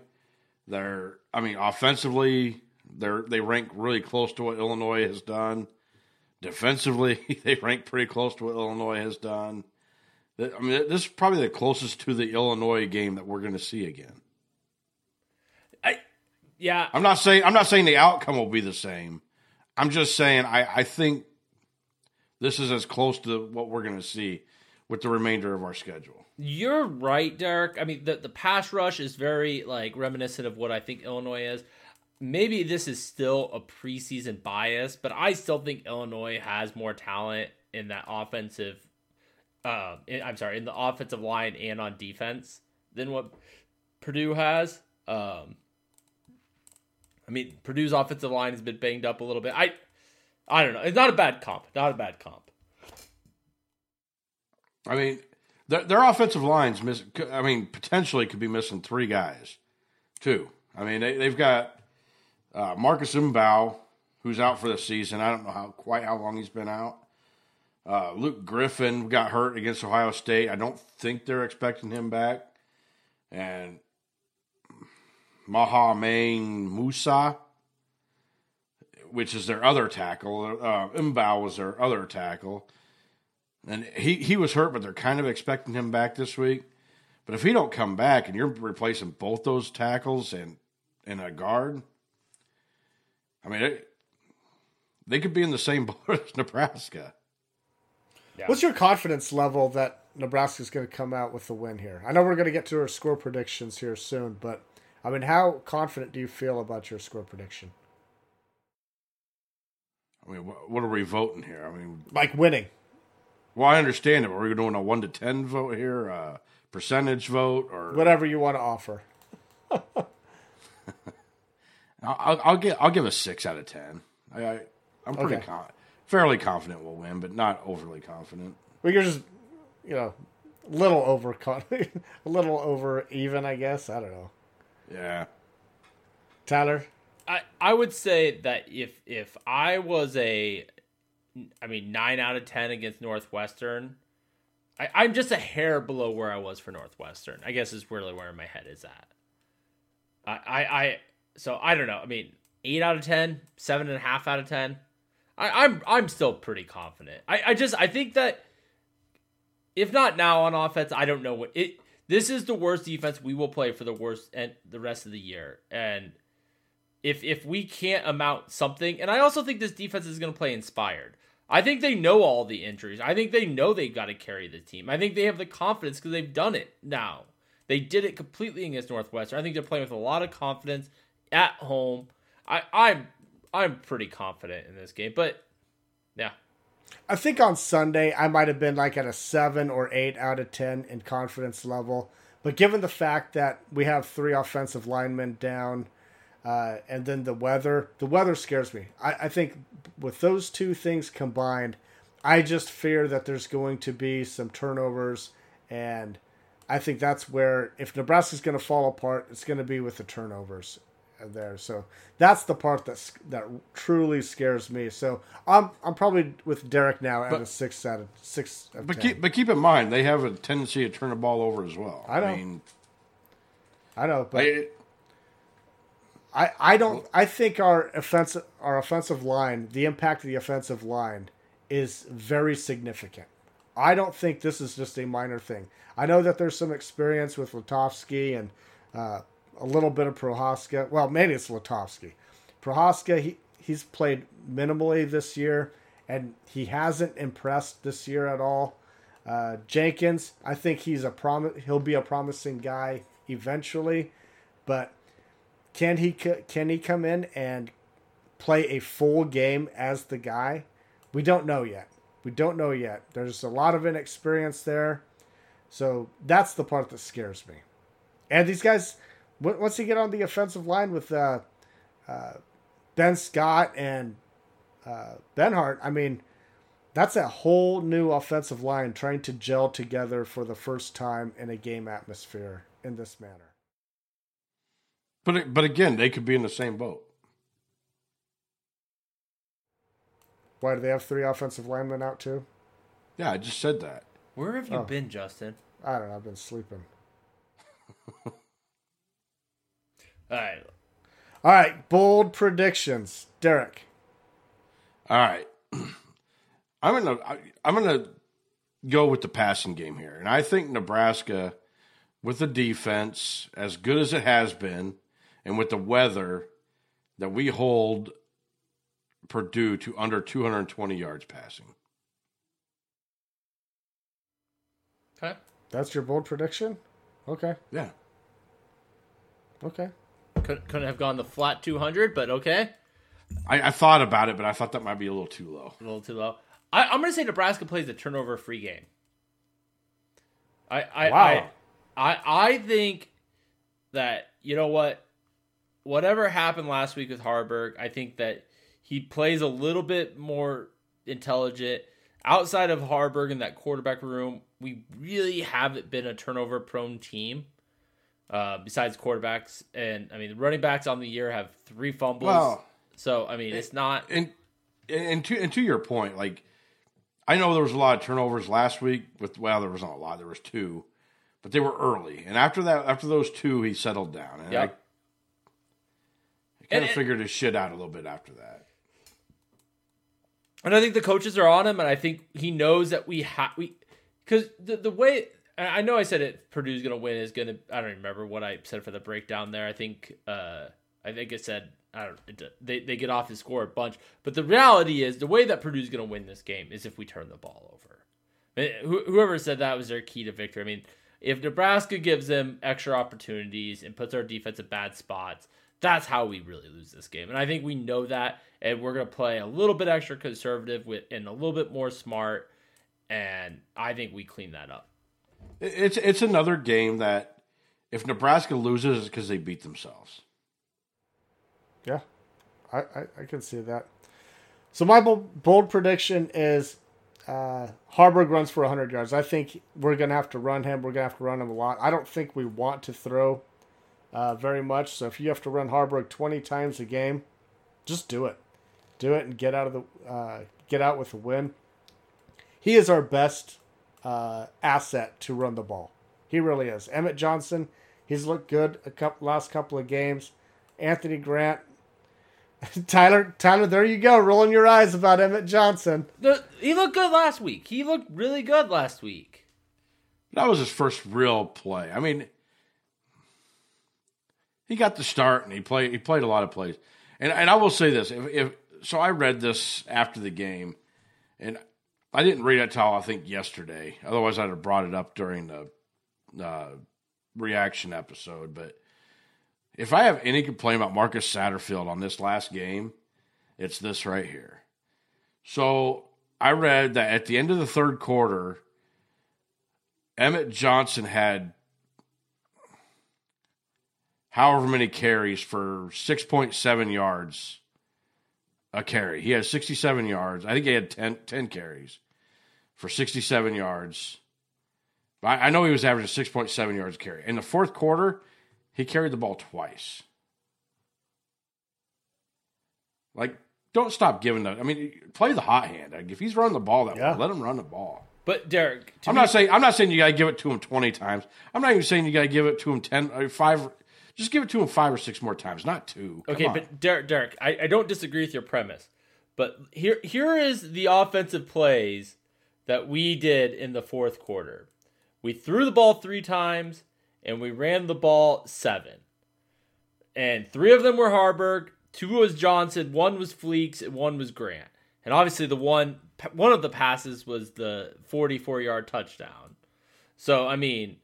S4: They're, I mean, offensively, they're they rank really close to what Illinois has done. Defensively, they rank pretty close to what Illinois has done. I mean, this is probably the closest to the Illinois game that we're going to see again.
S3: I, yeah,
S4: I'm not saying I'm not saying the outcome will be the same. I'm just saying I, I think this is as close to what we're going to see with the remainder of our schedule.
S3: You're right, Derek. I mean, the the pass rush is very like reminiscent of what I think Illinois is. Maybe this is still a preseason bias, but I still think Illinois has more talent in that offensive. Uh, I'm sorry, in the offensive line and on defense than what Purdue has. Um, I mean, Purdue's offensive line has been banged up a little bit. I, I don't know. It's not a bad comp. Not a bad comp.
S4: I mean, their, their offensive lines miss. I mean, potentially could be missing three guys, too. I mean, they, they've got uh, Marcus Mbow, who's out for the season. I don't know how quite how long he's been out. Uh, Luke Griffin got hurt against Ohio State. I don't think they're expecting him back. And Mahamane Moussa, which is their other tackle. Uh, Mbow was their other tackle. And he, he was hurt, but they're kind of expecting him back this week. But if he don't come back and you're replacing both those tackles and, and a guard, I mean, it, they could be in the same boat as Nebraska.
S2: What's your confidence level that Nebraska's going to come out with the win here? I know we're going to get to our score predictions here soon, but I mean, how confident do you feel about your score prediction?
S4: I mean, what, what are we voting here? I mean,
S2: Like winning.
S4: well, I understand it. But are we doing a one to ten vote here, a percentage vote, or
S2: Whatever you want to offer.
S4: I'll, I'll get I'll give a six out of ten. I, I I'm pretty
S2: Okay.
S4: con- fairly confident we'll win, but not overly confident.
S2: We are just, you know, a little over, a little over even, I guess. I don't know.
S4: Yeah.
S2: Tyler,
S3: I, I would say that if if I was a, I mean nine out of ten against Northwestern, I, I'm just a hair below where I was for Northwestern. I guess is really where my head is at. I I, I so I don't know. I mean eight out of ten, seven and a half out of ten. I, I'm I'm still pretty confident. I, I just I think that if not now on offense, I don't know what it. This is the worst defense we will play for the worst and the rest of the year. And if if we can't amount something, and I also think this defense is going to play inspired. I think they know all the injuries. I think they know they've got to carry the team. I think they have the confidence because they've done it now. They did it completely against Northwestern. I think they're playing with a lot of confidence at home. I, I'm I'm pretty confident in this game, but yeah,
S2: I think on Sunday I might have been like at a seven or eight out of ten in confidence level. But given the fact that we have three offensive linemen down, uh, and then the weather, the weather scares me. I, I think with those two things combined, I just fear that there's going to be some turnovers, and I think that's where if Nebraska's going to fall apart, it's going to be with the turnovers there. So that's the part that's that truly scares me. So I'm I'm probably with Derek now at
S4: But-
S2: a six out of six. Of
S4: But
S2: 10.
S4: keep but keep in mind they have a tendency to turn the ball over as well.
S2: I know.
S4: mean,
S2: I know, but
S4: I,
S2: I, I don't I think our offensive our offensive line, the impact of the offensive line is very significant. I don't think this is just a minor thing. I know that there's some experience with Lutovsky and uh, a little bit of Prochazka. Well, maybe it's Lutovsky. Prochazka, he, he's played minimally this year, and he hasn't impressed this year at all. Uh, Jenkins, I think he's a prom- he'll be a promising guy eventually, but can he can he come in and play a full game as the guy? We don't know yet. We don't know yet. There's a lot of inexperience there, so that's the part that scares me. And these guys, once you get on the offensive line with uh, uh, Ben Scott and uh, Benhart, I mean, that's a whole new offensive line trying to gel together for the first time in a game atmosphere in this manner.
S4: But but again, they could be in the same boat.
S2: Why do they have three offensive linemen out too?
S4: Yeah, I just said that.
S3: where have you
S2: Oh.
S3: been, Justin?
S2: I don't know. I've been sleeping.
S3: All right,
S2: All right, bold predictions, Derek.
S4: All right, I'm gonna I, I'm gonna go with the passing game here, and I think Nebraska, with the defense as good as it has been, and with the weather, that we hold Purdue to under 220 yards passing.
S3: okay.
S2: That's your bold prediction. Okay.
S4: Yeah,
S2: Okay.
S3: Couldn't, couldn't have gone the flat 200, but okay.
S4: I, I thought about it, but I thought that might be a little too low.
S3: A little too low. I, I'm going to say Nebraska plays a turnover free game. I I,
S2: Wow.
S3: I I I think that you know what, whatever happened last week with Haarberg, I think that he plays a little bit more intelligent. Outside of Haarberg in that quarterback room, we really haven't been a turnover prone team. Uh, besides quarterbacks, and I mean, the running backs on the year have three fumbles.
S4: Well,
S3: so I mean, it's not.
S4: and and to and to your point, like I know there was a lot of turnovers last week. With well, there was not a lot. There was two, but they were early. And after that, after those two, he settled down. And
S3: Yep.
S4: I kind
S3: And
S4: of figured his shit out a little bit after that.
S3: And I think the coaches are on him, and I think he knows that we have we because the the way I know I said it Purdue's gonna win is gonna I don't remember what I said for the breakdown there. I think uh I think it said I don't they they get off and score a bunch, but the reality is the way that Purdue's gonna win this game is if we turn the ball over. I mean, Whoever said that was their key to victory. I mean, if Nebraska gives them extra opportunities and puts our defense in bad spots, that's how we really lose this game. And I think we know that, and we're going to play a little bit extra conservative with and a little bit more smart. And I think we clean that up.
S4: It's it's another game that if Nebraska loses, it's because they beat themselves.
S2: Yeah, I, I, I can see that. So my bold, bold prediction is uh, Haarberg runs for 100 yards. I think we're going to have to run him. We're going to have to run him a lot. I don't think we want to throw uh, very much. So if you have to run Haarberg 20 times a game, just do it. Do it and get out of the uh, get out with a win. He is our best uh, asset to run the ball. He really is. Emmett Johnson, he's looked good a couple last couple of games. Anthony Grant, Tyler, Tyler, there you go, rolling your eyes about Emmett Johnson.
S3: The, he looked good last week. He looked really good last week.
S4: That was his first real play. I mean, he got the start and he played. He played a lot of plays. And and I will say this: if, if so, I read this after the game, and I didn't read it till I think yesterday. Otherwise, I'd have brought it up during the uh, reaction episode. But if I have any complaint about Marcus Satterfield on this last game, it's this right here. So I read that at the end of the third quarter, Emmett Johnson had however many carries for 6.7 yards a carry. He had 67 yards. I think he had 10, 10 carries for 67 yards. I, I know he was averaging 6.7 yards a carry. In the fourth quarter, he carried the ball twice. Like, don't stop giving the. I mean, play the hot hand. Like, if he's running the ball that
S2: Yeah.
S4: way, let him run the ball.
S3: But Derek,
S4: I'm
S3: me-
S4: not saying I'm not saying you got to give it to him 20 times. I'm not even saying you got to give it to him 10 or 5 just give it to him 5 or 6 more times, not 2. Come
S3: Okay,
S4: on.
S3: but Derek, Derek, I, I don't disagree with your premise, but here here is the offensive plays that we did in the fourth quarter. We threw the ball three times and we ran the ball seven, and three of them were Haarberg, two was Johnson, one was Fleeks, and one was Grant. And obviously, the one one of the passes was the 44 yard touchdown. So I mean,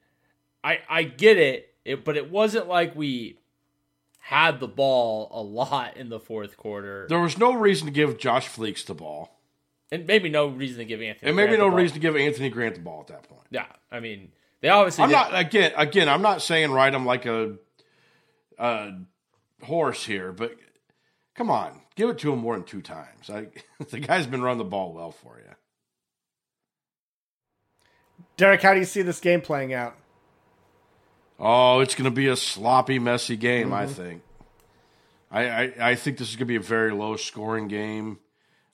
S3: I I get it, it, but it wasn't like we had the ball a lot in the fourth quarter,
S4: there was no reason to give Josh Fleeks the ball.
S3: and maybe no reason to give Anthony.
S4: And maybe
S3: Grant
S4: no
S3: the ball.
S4: reason to give Anthony Grant the ball at that point.
S3: Yeah, I mean, they obviously.
S4: I'm
S3: did-
S4: not again again, I'm not saying right. I'm like a a horse here, but come on, give it to him more than two times. I, the guy's been running the ball well for you.
S2: Derek, how do you see this game playing out?
S4: Oh, it's going to be a sloppy, messy game. I think. I, I I think this is going to be a very low scoring game.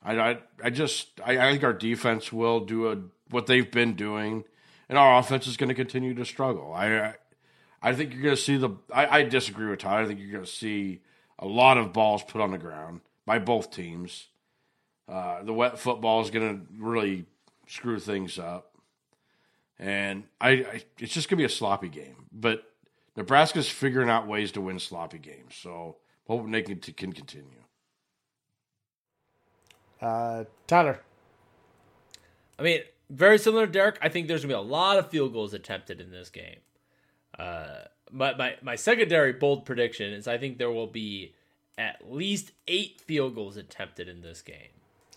S4: I I, I just I, I think our defense will do a what they've been doing, and our offense is going to continue to struggle. I I, I think you're going to see the. I, I disagree with Todd. I think you're going to see a lot of balls put on the ground by both teams. Uh, the wet football is going to really screw things up and I, I it's just gonna be a sloppy game. But Nebraska's figuring out ways to win sloppy games, so hoping they can, can continue.
S2: Uh, Tyler,
S3: I mean, very similar to Derek. I think there's gonna be a lot of field goals attempted in this game. Uh, my my my secondary bold prediction is I think there will be at least eight field goals attempted in this game.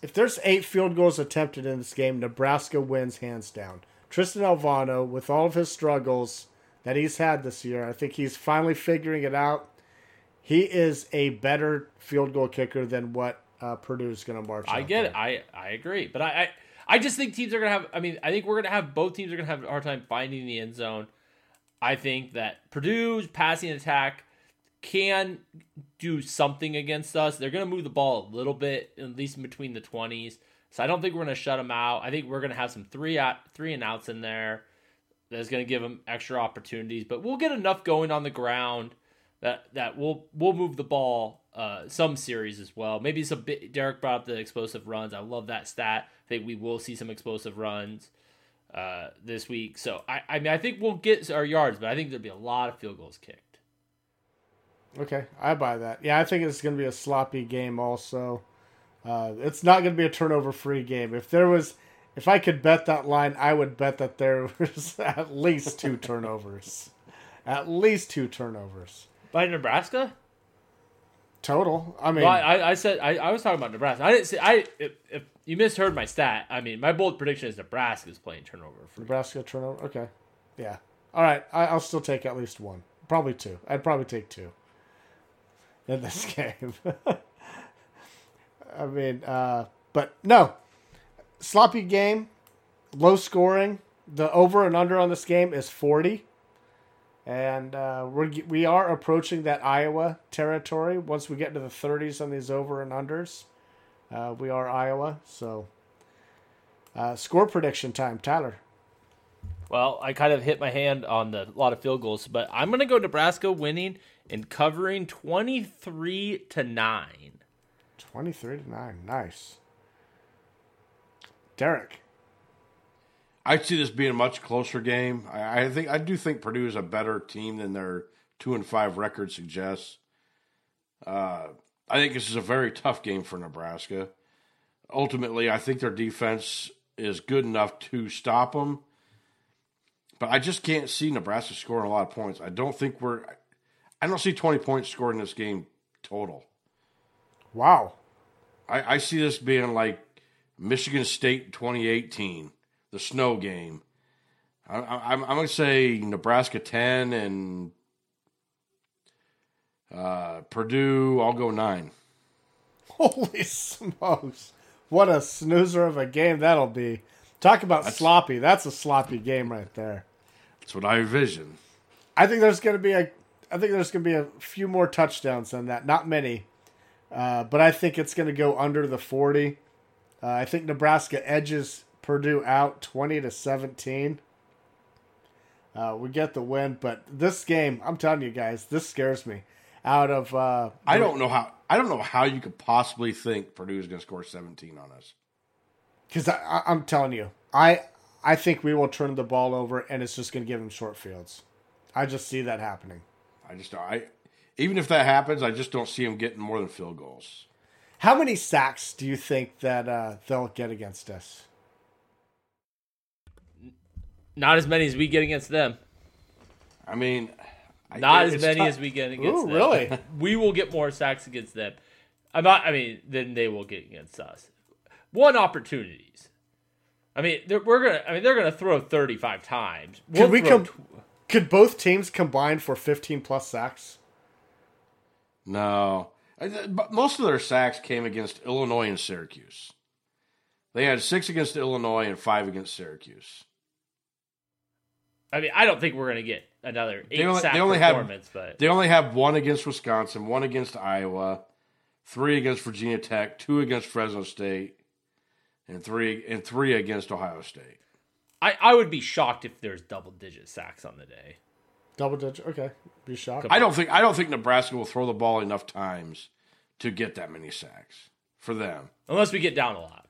S2: if there's eight field goals attempted in this game, Nebraska wins hands down. Tristan Alvano, with all of his struggles that he's had this year, I think he's finally figuring it out. He is a better field goal kicker than what uh, Purdue's going to march.
S3: I get
S2: there.
S3: it. I I agree, but I, I I just think teams are gonna have. I mean, I think we're gonna have both teams are gonna have a hard time finding the end zone. I think that Purdue's passing attack can do something against us. They're gonna move the ball a little bit, at least in between the twenties. So I don't think we're gonna shut them out. I think we're gonna have some three out, three and outs in there. That's gonna give them extra opportunities, but we'll get enough going on the ground that that we'll we'll move the ball uh, some series as well. Maybe some. Derek brought up the explosive runs. I love that stat. I think we will see some explosive runs uh, this week. So I I mean I think we'll get our yards, but I think there'll be a lot of field goals kicked.
S2: Okay, I buy that. Yeah, I think it's going to be a sloppy game. Also, uh, it's not going to be a turnover-free game. If there was, if I could bet that line, I would bet that there was at least two turnovers, at least two turnovers
S3: By Nebraska?
S2: total. I mean,
S3: Well, I, I, I said I, I was talking about Nebraska. I didn't say I. If, if you misheard my stat, I mean my bold prediction is Nebraska is playing turnover free.
S2: Nebraska turnover. Okay, yeah. All right, I, I'll still take at least one, probably two. I'd probably take two in this game. I mean, uh, but no, sloppy game, low scoring. The over and under on this game is forty. and uh, we're we are approaching that Iowa territory. Once we get into the 30s on these over and unders, uh, we are Iowa. So, uh, score prediction time, Tyler.
S3: Well, I kind of hit my hand on the lot of field goals, but I'm going to go Nebraska winning and covering 23 to 9.
S2: 23 to 9. Nice. Derek.
S4: I see this being a much closer game. I, I think I do think Purdue is a better team than their two and five record suggests. Uh, I think this is a very tough game for Nebraska. Ultimately, I think their defense is good enough to stop them, but I just can't see Nebraska scoring a lot of points. I don't think we're. I don't see twenty points scored in this game total.
S2: Wow.
S4: I, I see this being like Michigan State 2018 the snow game. I, I, I'm, I'm going to say Nebraska 10 and uh, Purdue, I'll go 9.
S2: Holy smokes. What a snoozer of a game that'll be. Talk about that's, sloppy. That's a sloppy game right there.
S4: That's what I envision.
S2: I think there's going to be a I think there's going to be a few more touchdowns than that. Not many. Uh, but I think it's going to go under the 40. Uh, I think Nebraska edges Purdue out 20 to 17. Uh, we get the win, but this game, I'm telling you guys, this scares me. Out of uh,
S4: I don't know how I don't know how you could possibly think Purdue is going to score 17 on us.
S2: Because I'm telling you, I I think we will turn the ball over, and it's just going to give them short fields. I just see that happening.
S4: I just I even if that happens, I just don't see them getting more than field goals.
S2: How many sacks do you think that uh, they'll get against us?
S3: Not as many as we get against them.
S4: I mean,
S3: not as many as we get against
S2: Ooh,
S3: them.
S2: Really?
S3: we will get more sacks against them. I'm not. I mean, than they will get against us. One opportunities. I mean, we're gonna. I mean, they're gonna throw 35 times.
S2: We'll could we com- tw- Could both teams combine for 15 plus sacks?
S4: No, most of their sacks came against Illinois and Syracuse. They had six against Illinois and five against Syracuse.
S3: I mean, I don't think we're going to get another eight they only, sack
S4: they only
S3: performance,
S4: have,
S3: but
S4: they only have one against Wisconsin, one against Iowa, three against Virginia Tech, two against Fresno State, and three and three against Ohio State.
S3: I, I would be shocked if there's double digit sacks on the day.
S2: Double digit, okay. Be shocked.
S4: I don't think I don't think Nebraska will throw the ball enough times to get that many sacks for them,
S3: unless we get down a lot.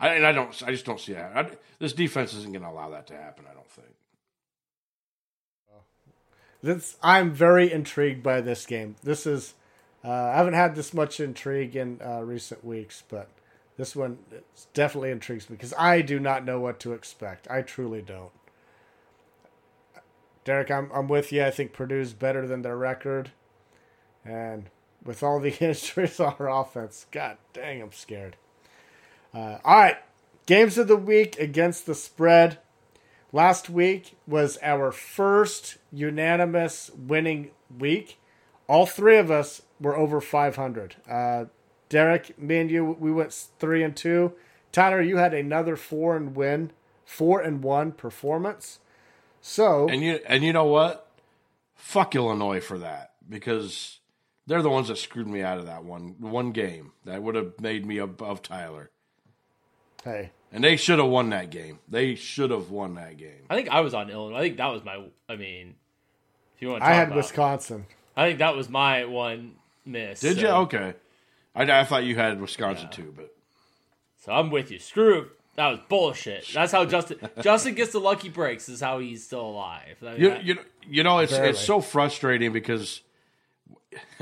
S4: I, and I don't. I just don't see that. I, this defense isn't going to allow that to happen. I don't think.
S2: This, I'm very intrigued by this game. This is. Uh, I haven't had this much intrigue in uh, recent weeks, but this one definitely intrigues me because I do not know what to expect. I truly don't. Derek, I'm I'm with you. I think Purdue's better than their record, and with all the injuries on our offense, God dang, I'm scared. Uh, all right, games of the week against the spread. Last week was our first unanimous winning week. All three of us were over 500. Uh, Derek, me and you, we went three and two. Tyler, you had another four and win, four and one performance. So
S4: and you and you know what? Fuck Illinois for that because they're the ones that screwed me out of that one one game that would have made me above Tyler.
S2: Hey.
S4: And they should have won that game. They should have won that game.
S3: I think I was on Illinois. I think that was my. I mean, if you want,
S2: I had about, Wisconsin.
S3: I think that was my one miss.
S4: Did so. you? Okay. I, I thought you had Wisconsin yeah. too, but
S3: so I'm with you. Screw that was bullshit. That's how Justin Justin gets the lucky breaks. Is how he's still alive. I mean,
S4: you, you, you know it's Barely. it's so frustrating because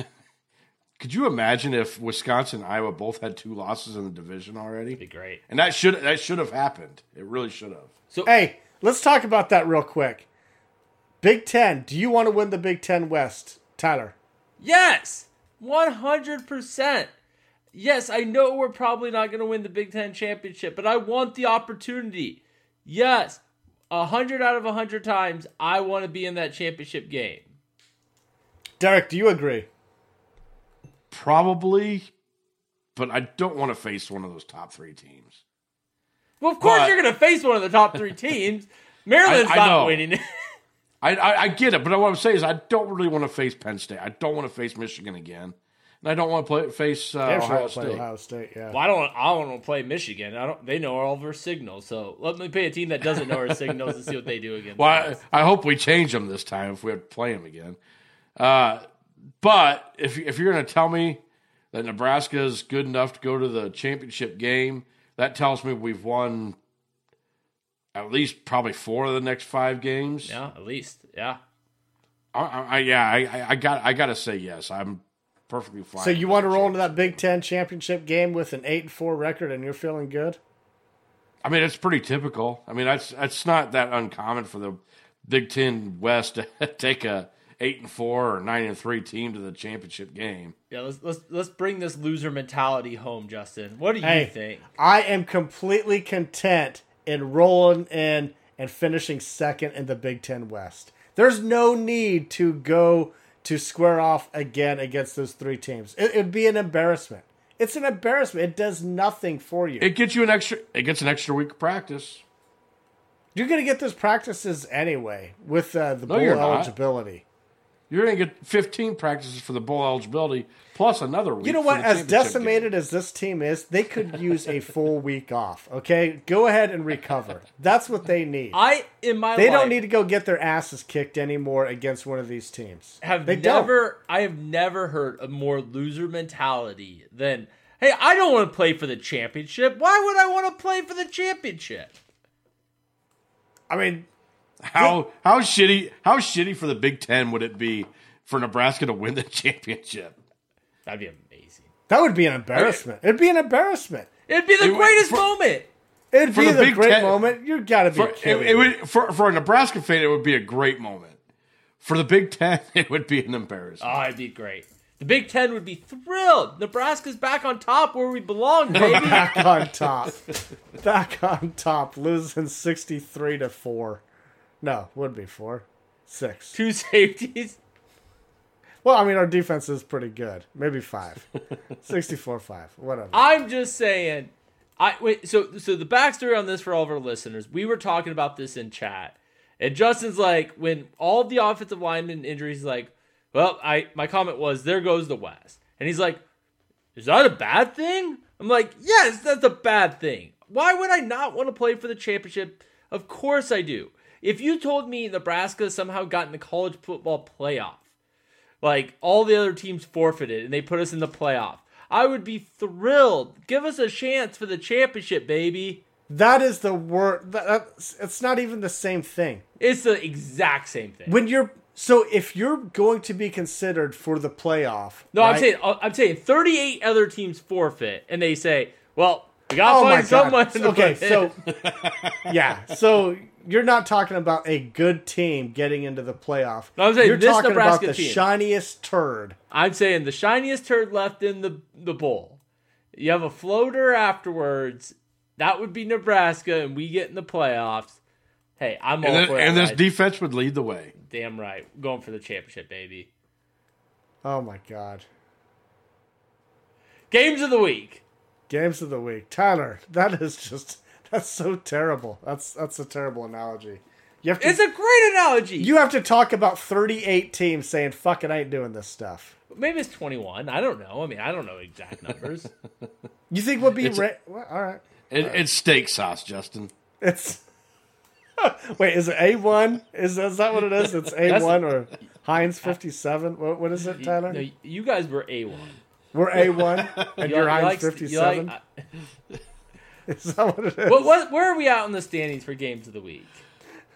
S4: could you imagine if Wisconsin and Iowa both had two losses in the division already?
S3: That'd be great.
S4: And that should that should have happened. It really should have.
S2: So hey, let's talk about that real quick. Big Ten. Do you want to win the Big Ten West, Tyler?
S3: Yes, one hundred percent. Yes, I know we're probably not going to win the Big Ten championship, but I want the opportunity. Yes, a hundred out of a hundred times, I want to be in that championship game.
S2: Derek, do you agree?
S4: Probably, but I don't want to face one of those top three teams.
S3: Well, of course but, you're going to face one of the top three teams. Maryland's
S4: I
S3: not
S4: know.
S3: winning.
S4: I, I I get it, but what I'm saying is I don't really want to face Penn State. I don't want to face Michigan again, and I don't want to play, face uh,
S2: Damn sure
S4: Ohio
S2: I'll play
S4: State.
S2: Ohio State, yeah.
S3: Well, I don't. I don't want to play Michigan. I don't. They know all of our signals. So let me play a team that doesn't know our signals and see what they do again.
S4: Well. I, I hope we change them this time if we have to play them again. Uh, but if if you're going to tell me that Nebraska is good enough to go to the championship game, that tells me we've won at least probably four of the next five games.
S3: yeah, at least. Yeah.
S4: I, I, I- yeah, I, I- I got I got to say yes. I'm perfectly fine.
S2: So you want to roll into that Big Ten championship game with an eight and four record, and you're feeling good?
S4: I mean, it's pretty typical. I mean, that's that's not that uncommon for the Big Ten West to take a eight and four or nine and three team to the championship game.
S3: Yeah. Let's let's let's bring this loser mentality home, Justin. What do you
S2: Hey,
S3: think?
S2: I am completely content in rolling in and finishing second in the Big Ten West. There's no need to go to square off again against those three teams. It would be an embarrassment. It's an embarrassment. It does nothing for you.
S4: It gets you an extra. It gets an extra week of practice.
S2: You're going to get those practices anyway with uh, the
S4: No,
S2: bowl eligibility.
S4: You're going to get 15 practices for the bowl eligibility plus another week.
S2: You know what? As
S4: championship
S2: decimated as this team is, they could use a full week off. Okay, go ahead and recover. That's what they need.
S3: I in my
S2: They
S3: life,
S2: don't need to go get their asses kicked anymore against one of these teams.
S3: have
S2: they don't.
S3: never I have never heard a more loser mentality than hey, I don't want to play for the championship. Why would I want to play for the championship?
S2: I mean,
S4: How how shitty how shitty for the Big Ten would it be for Nebraska to win the championship?
S3: That'd be amazing.
S2: that would be an embarrassment. It'd be an embarrassment.
S3: It'd be the
S4: It would-
S3: greatest
S4: for-
S3: moment.
S2: It'd be
S4: the
S2: the, great
S4: Ten-
S2: moment. You got to be
S4: For, it,
S2: kidding.
S4: it
S2: me.
S4: would, for for a Nebraska fan, it would be a great moment. For the Big Ten, it would be an embarrassment.
S3: Oh, it'd be great. The Big Ten would be thrilled. Nebraska's back on top where we belong, baby.
S2: back on top. back on top, losing sixty-three to four. No, would be four, six.
S3: Two safeties.
S2: Well, I mean, our defense is pretty good. Maybe five. 64-5, whatever.
S3: I'm just saying. I wait. So so the backstory on this for all of our listeners. We were talking about this in chat, and Justin's like, when all of the offensive lineman injuries, like, well, I my comment was, there goes the West, and he's like, is that a bad thing? I'm like, yes, that's a bad thing. Why would I not want to play for the championship? Of course I do. If you told me Nebraska somehow got in the college football playoff, like all the other teams forfeited and they put us in the playoff, I would be thrilled. Give us a chance for the championship, baby.
S2: That is the word. That, it's not even the same thing.
S3: It's the exact same thing.
S2: When you're so if you're going to be considered for the playoff,
S3: no, I'm saying uh, I'm saying 38 other teams forfeit, and they say, "Well, we gotta
S2: Oh
S3: find someone." to
S2: Okay,
S3: put in."
S2: so yeah, so you're not talking about a good team getting into the playoff.
S3: No, I'm saying
S2: you're
S3: this
S2: talking
S3: Nebraska
S2: about the
S3: team.
S2: shiniest turd.
S3: I'm saying the shiniest turd left in the the bowl. You have a floater afterwards. That would be Nebraska, and we get in the playoffs. Hey, I'm all
S4: and,
S3: for it.
S4: and this
S3: guys.
S4: defense would lead the way.
S3: Damn right, going for the championship, baby.
S2: Oh my god.
S3: Games of the week.
S2: Games of the week. Tyler, that is just that's so terrible. That's that's a terrible analogy. You have to
S3: It's a great analogy.
S2: you have to talk about 38 teams saying fuck it, I ain't doing this stuff.
S3: Maybe it's 21. I don't know. I mean, I don't know exact numbers.
S2: You think we'll be ra- well, all right.
S4: It, it's steak sauce, Justin.
S2: It's Wait, is it A1? Is, is that what it is? It's A1 or Heinz 57? What, what is it, Tyler?
S3: no, you guys were A1.
S2: We're A1 and
S3: You
S2: you're
S3: like-
S2: Heinz
S3: you like-
S2: 57? is that what it is?
S3: what, what, where are we out in the standings for games of the week?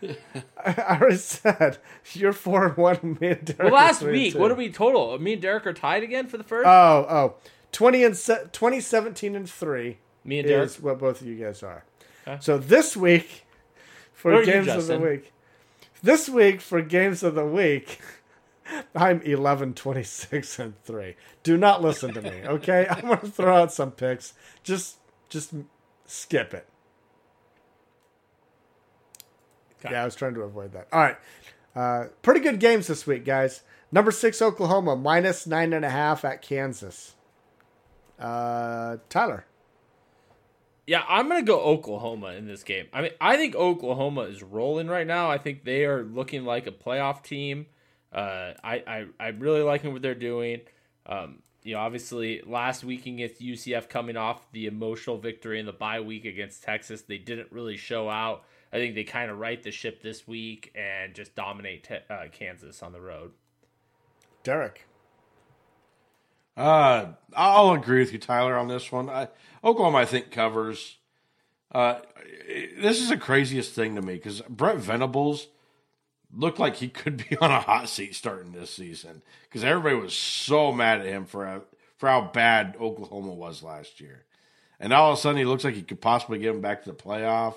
S2: I already said you're 4 and 1 and me and Derek.
S3: Well, last
S2: three
S3: week, what are we total? Me and Derek are tied again for the first.
S2: Oh, oh. 20 and se- 2017 and 3
S3: Me and Derek.
S2: is what both of you guys are.
S3: Okay.
S2: So this week for
S3: What are you,
S2: games of the week. This week for games of the week I'm 11 26 and 3. Do not listen to me, okay? I'm going to throw out some picks. Just just skip it.
S3: Okay.
S2: Yeah, I was trying to avoid that. All right. Uh, pretty good games this week, guys. Number six, Oklahoma, minus nine and a half at Kansas. Uh, Tyler.
S3: Yeah, I'm gonna go Oklahoma in this game. I mean, I think Oklahoma is rolling right now. I think they are looking like a playoff team. Uh, I, I I'm really liking what they're doing. Um, you know, obviously last week against UCF, coming off the emotional victory in the bye week against Texas, they didn't really show out. I think they kind of right the ship this week and just dominate te- uh, Kansas on the road.
S2: Derek.
S4: Uh, I'll agree with you, Tyler, on this one. I, Oklahoma, I think, covers. Uh, this is the craziest thing to me because Brent Venables looked like he could be on a hot seat starting this season because everybody was so mad at him for how, for how bad Oklahoma was last year, and all of a sudden he looks like he could possibly get him back to the playoff,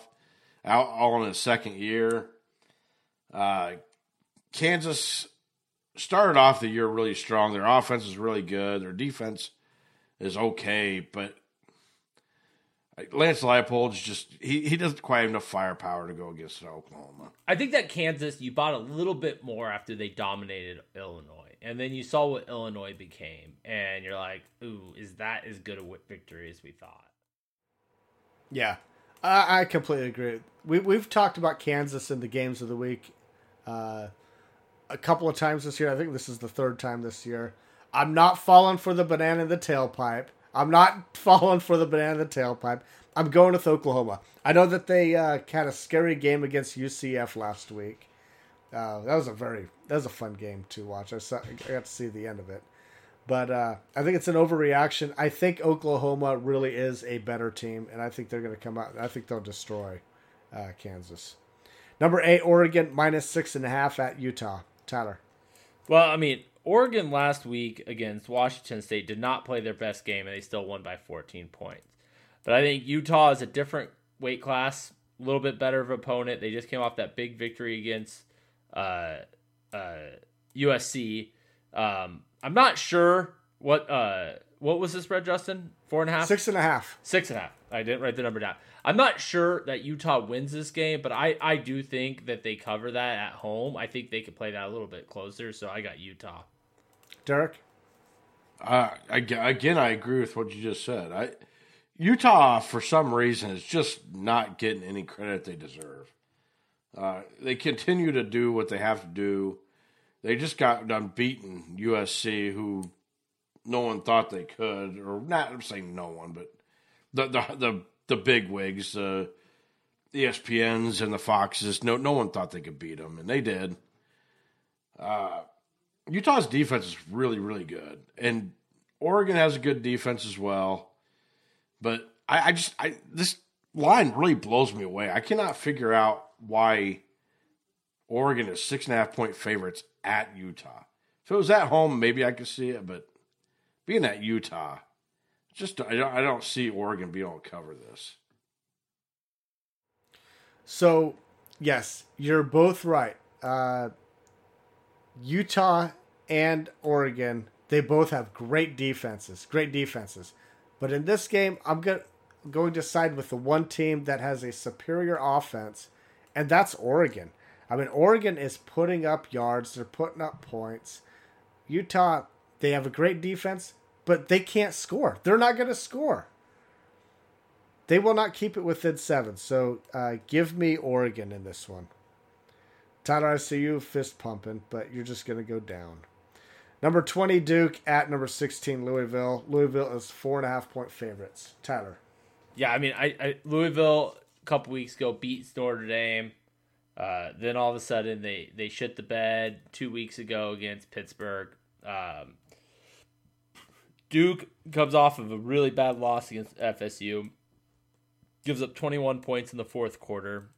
S4: out all in his second year. Uh, Kansas started off the year really strong. Their offense is really good. Their defense is okay, but Lance Leipold's just he, he doesn't quite have enough firepower to go against Oklahoma.
S3: I think that Kansas you bought a little bit more after they dominated Illinois, and then you saw what Illinois became, and you're like, "Ooh, is that as good a victory as we thought?"
S2: Yeah, I, I completely agree. We we've talked about Kansas in the games of the week uh, a couple of times this year. I think this is the third time this year. I'm not falling for the banana in the tailpipe. I'm not falling for the banana tailpipe. I'm going with Oklahoma. I know that they uh, had a scary game against UCF last week. Uh, that was a very that was a fun game to watch. I saw I got to see the end of it, but uh, I think it's an overreaction. I think Oklahoma really is a better team, and I think they're going to come out. I think they'll destroy uh, Kansas. Number eight, Oregon minus six and a half at Utah. Tyler.
S3: Well, I mean, Oregon last week against Washington State did not play their best game, and they still won by 14 points. But I think Utah is a different weight class, a little bit better of opponent. They just came off that big victory against uh, uh, USC. Um, I'm not sure what uh, what was the spread, Justin? Four and a half,
S2: six and a half,
S3: six and a half. I didn't write the number down. I'm not sure that Utah wins this game, but I, I do think that they cover that at home. I think they could play that a little bit closer, so I got Utah.
S2: Derek?
S4: Uh, again, I agree with what you just said. I Utah, for some reason, is just not getting any credit they deserve. Uh, they continue to do what they have to do. They just got done beating USC, who no one thought they could, or not. I'm saying no one, but the the the, the big wigs, the ESPNs and the Foxes. No, no one thought they could beat them, and they did. Uh, Utah's defense is really, really good, and Oregon has a good defense as well. But I, I just, I this line really blows me away. I cannot figure out why Oregon is six and a half point favorites at Utah. If it was at home, maybe I could see it, but being at Utah, just I don't, I don't see Oregon being able to cover this.
S2: So, yes, you're both right. Uh, Utah and Oregon, they both have great defenses, great defenses. But in this game, I'm go- going to side with the one team that has a superior offense, and that's Oregon. I mean, Oregon is putting up yards, they're putting up points. Utah, they have a great defense, but they can't score. They're not going to score. They will not keep it within seven. So uh, give me Oregon in this one. Tyler, I see you fist pumping, but you're just going to go down. Number 20, Duke at number 16, Louisville. Louisville is four and a half point favorites. Tyler.
S3: Yeah, I mean, I, I Louisville a couple weeks ago beats Notre Dame. Uh, then all of a sudden they, they shit the bed two weeks ago against Pittsburgh. Um, Duke comes off of a really bad loss against FSU, gives up 21 points in the fourth quarter.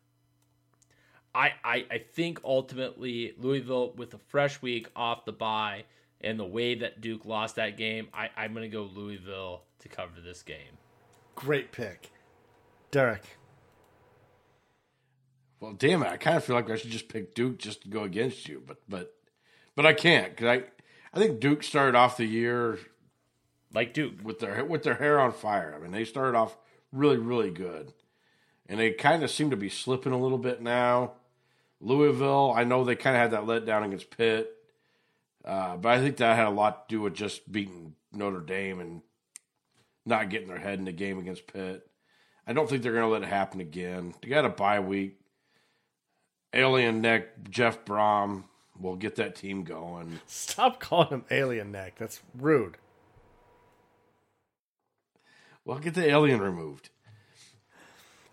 S3: I, I, I think ultimately Louisville with a fresh week off the bye and the way that Duke lost that game, I, I'm going to go Louisville to cover this game.
S2: Great pick. Derek.
S4: Well, damn it! I kind of feel like I should just pick Duke just to go against you, but but but I can't because I I think Duke started off the year
S3: like Duke
S4: with their with their hair on fire. I mean, they started off really really good, and they kind of seem to be slipping a little bit now. Louisville, I know they kind of had that letdown against Pitt, uh, but I think that had a lot to do with just beating Notre Dame and not getting their head in the game against Pitt. I don't think they're going to let it happen again. They got a bye week. Alien neck Jeff Brohm will get that team going.
S2: Stop calling him alien neck. That's rude.
S4: Well, get the alien removed.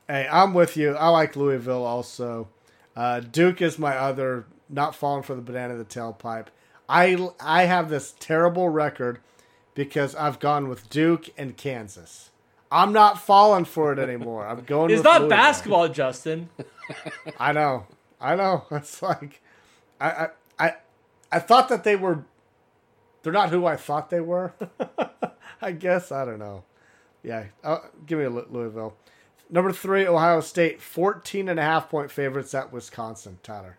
S2: Hey, I'm with you. I like Louisville also. Uh, Duke is my other, not falling for the banana in the tailpipe. I I have this terrible record because I've gone with Duke and Kansas. I'm not falling for it anymore. I'm going.
S3: It's
S2: with
S3: not
S2: Louisville.
S3: basketball, Justin.
S2: I know. I know. It's like I I I, I thought that they were they're not who I thought they were. I guess I don't know. Yeah, uh, give me a Lou- Louisville. Number 3 Ohio State 14 and a half point favorites at Wisconsin, Tyler.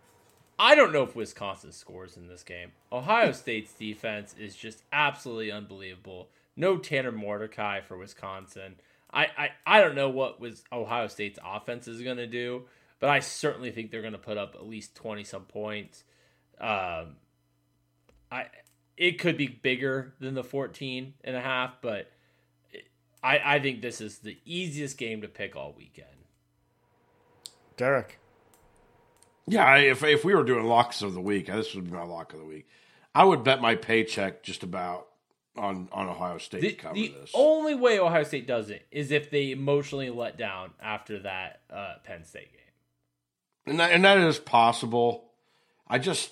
S3: I don't know if Wisconsin scores in this game. Ohio State's defense is just absolutely unbelievable. No Tanner Mordecai for Wisconsin. I, I, I don't know what was Ohio State's offense is going to do, but I certainly think they're going to put up at least 20 some points. Um, I it could be bigger than the 14 and a half, but I, I think this is the easiest game to pick all weekend.
S2: Derek.
S4: Yeah, I- if if we were doing locks of the week, this would be my lock of the week. I would bet my paycheck just about on on Ohio State
S3: The,
S4: to cover this.
S3: the
S4: this.
S3: only way Ohio State does it is if they emotionally let down after that uh, Penn State game.
S4: and that, and that is possible. I just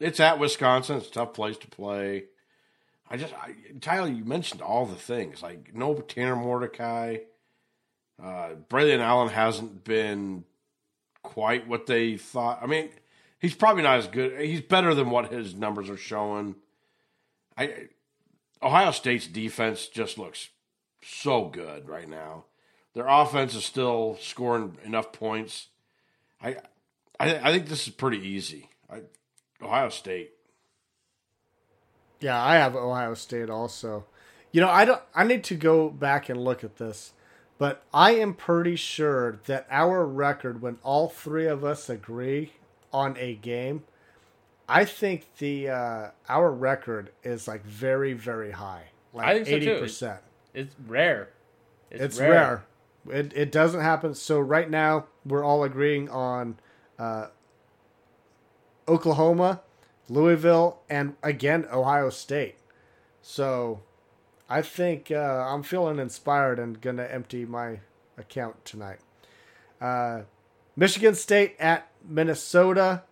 S4: it's at Wisconsin. It's a tough place to play. I just I, Tyler, you mentioned all the things like no Tanner Mordecai. Uh, Braylon Allen hasn't been quite what they thought. I mean, he's probably not as good. He's better than what his numbers are showing. I Ohio State's defense just looks so good right now. Their offense is still scoring enough points. I I, I think this is pretty easy. I, Ohio State.
S2: Yeah, I have Ohio State also. You know, I don't I need to go back and look at this, but I am pretty sure that our record when all three of us agree on a game, I think the uh our record is like very very high. Like
S3: I think so, too.
S2: 80%.
S3: It's rare.
S2: It's rare. It it doesn't happen. So right now we're all agreeing on uh, Oklahoma, Louisville, and again Ohio State. So I think uh, I'm feeling inspired and gonna empty my account tonight. Uh, Michigan State at Minnesota.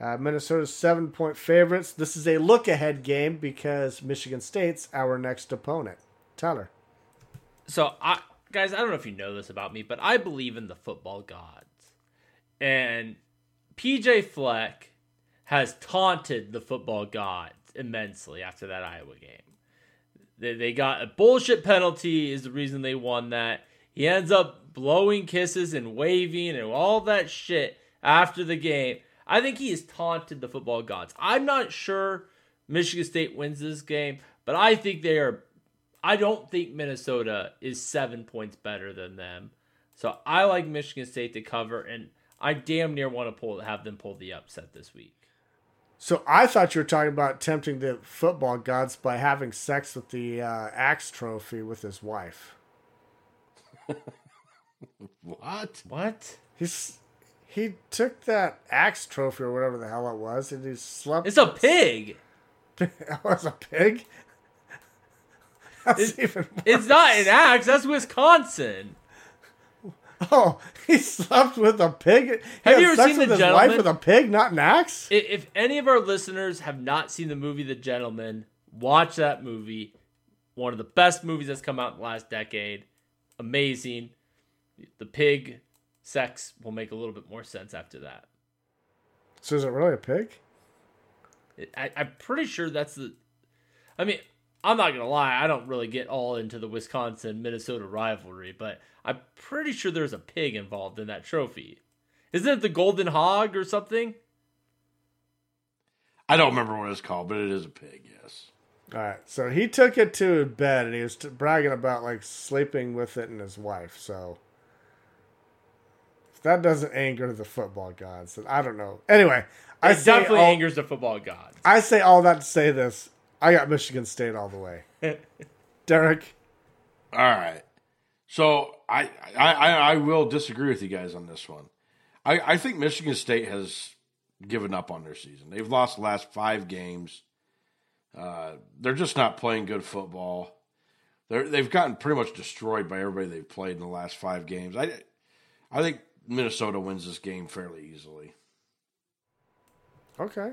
S2: Uh, Minnesota's seven point favorites. This is a look ahead game because Michigan State's our next opponent. Tyler.
S3: So I guys, I don't know if you know this about me, but I believe in the football gods. And PJ Fleck has taunted the football gods immensely after that Iowa game. They, they got a bullshit penalty is the reason they won that. He ends up blowing kisses and waving and all that shit after the game. I think he has taunted the football gods. I'm not sure Michigan State wins this game, but I think they are I don't think Minnesota is seven points better than them. So I like Michigan State to cover, and I damn near want to pull have them pull the upset this week.
S2: So I thought you were talking about tempting the football gods by having sex with the uh, axe trophy with his wife.
S4: What?
S3: What?
S2: He's he took that axe trophy or whatever the hell it was, and he slept.
S3: It's a pig.
S2: it was a pig. That's
S3: It's-
S2: even.
S3: It's not an axe. That's Wisconsin.
S2: Oh, he slept with a pig. He
S3: Have you ever seen
S2: with
S3: The
S2: his
S3: Gentlemen?
S2: wife with a pig, not an axe?
S3: I- If any of our listeners have not seen the movie The Gentlemen, watch that movie. One of the best movies that's come out in the last decade. Amazing. The pig sex will make a little bit more sense after that.
S2: So is it really a pig?
S3: I, I'm pretty sure that's the. I mean, I'm not gonna lie. I don't really get all into the Wisconsin Minnesota rivalry, but I'm pretty sure there's a pig involved in that trophy. Isn't it the Golden Hog or something?
S4: I don't remember what it's called, but it is a pig. Yes.
S2: All right, so he took it to bed and he was t- bragging about like sleeping with it and his wife. So if that doesn't anger the football gods, then I don't know. Anyway, I
S3: It
S2: say
S3: definitely
S2: all,
S3: angers the football gods.
S2: I say all that to say this: I got Michigan State all the way. Derek,
S4: All right. So I, I, I, will disagree with you guys on this one. I, I think Michigan State has given up on their season. They've lost the last five games. Uh, they're just not playing good football. They're, they've gotten pretty much destroyed by everybody they've played in the last five games. I, I think Minnesota wins this game fairly easily.
S2: Okay.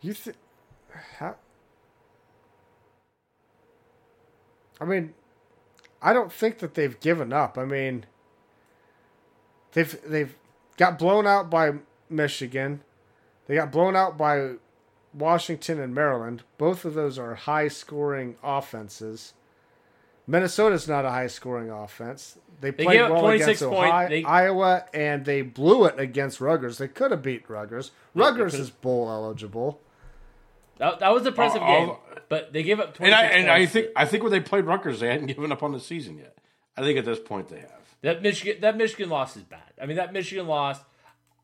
S2: You think? How? I mean, I don't think that they've given up. I mean, they've they've got blown out by Michigan. They got blown out by Washington and Maryland. Both of those are high scoring offenses. Minnesota's not a high scoring offense. They
S3: They
S2: played
S3: up
S2: well
S3: 26
S2: against Ohio,
S3: they-
S2: Iowa, and they blew it against Rutgers. They could have beat Rutgers. Rutgers is bowl eligible.
S3: That, that was an impressive
S4: All-
S3: game, but they gave up
S4: And
S3: 26
S4: I and I think I think when they played Rutgers, they hadn't given up on the season yet. I think at this point they have.
S3: That Michigan that Michigan loss is bad. I mean that Michigan loss,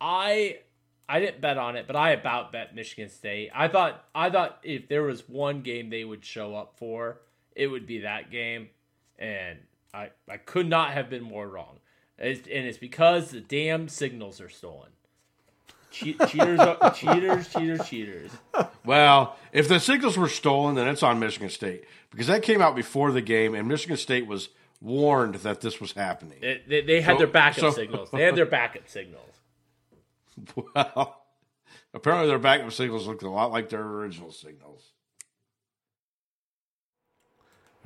S3: I I didn't bet on it, but I about bet Michigan State. I thought I thought if there was one game they would show up for, it would be that game, and I I could not have been more wrong. It's, and it's because the damn signals are stolen. Che- cheaters, cheaters, cheaters, cheaters.
S4: Well, if the signals were stolen, then it's on Michigan State because that came out before the game, and Michigan State was warned that this was happening.
S3: It- they, they had
S4: So-
S3: their backup
S4: so-
S3: signals. They had their backup signals.
S4: Well, apparently their backup signals looked a lot like their original signals.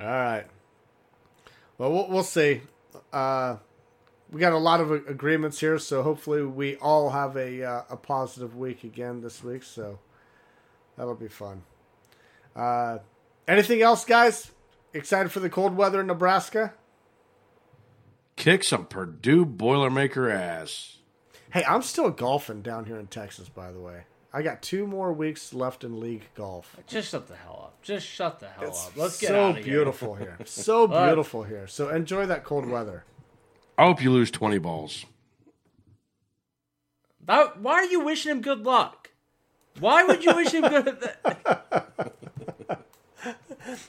S2: All right. Well, we'll, we'll see. Uh, we got a lot of agreements here, so hopefully we all have a uh, a positive week again this week. So that'll be fun. Uh, anything else, guys? Excited for the cold weather in Nebraska?
S4: Kick some Purdue Boilermaker ass.
S2: Hey, I'm still golfing down here in Texas, by the way. I got two more weeks left in league golf.
S3: Just shut the hell up. Just shut the hell up. Let's get
S2: so
S3: out of here.
S2: beautiful here. So beautiful here. So enjoy that cold weather.
S4: I hope you lose 20 balls.
S3: That- why are you wishing him good luck? Why would you wish him good?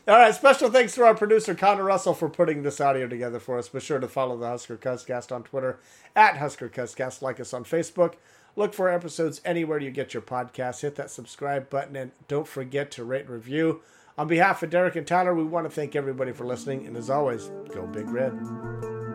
S2: All right, special thanks to our producer Connor Russell for putting this audio together for us. Be sure to follow the Husker Cuzcast on Twitter at Husker Cuzcast. Like us on Facebook. Look for episodes anywhere you get your podcasts. Hit that subscribe button and don't forget to rate and review. On behalf of Derek and Tyler, we want to thank everybody for listening. And as always, go Big Red.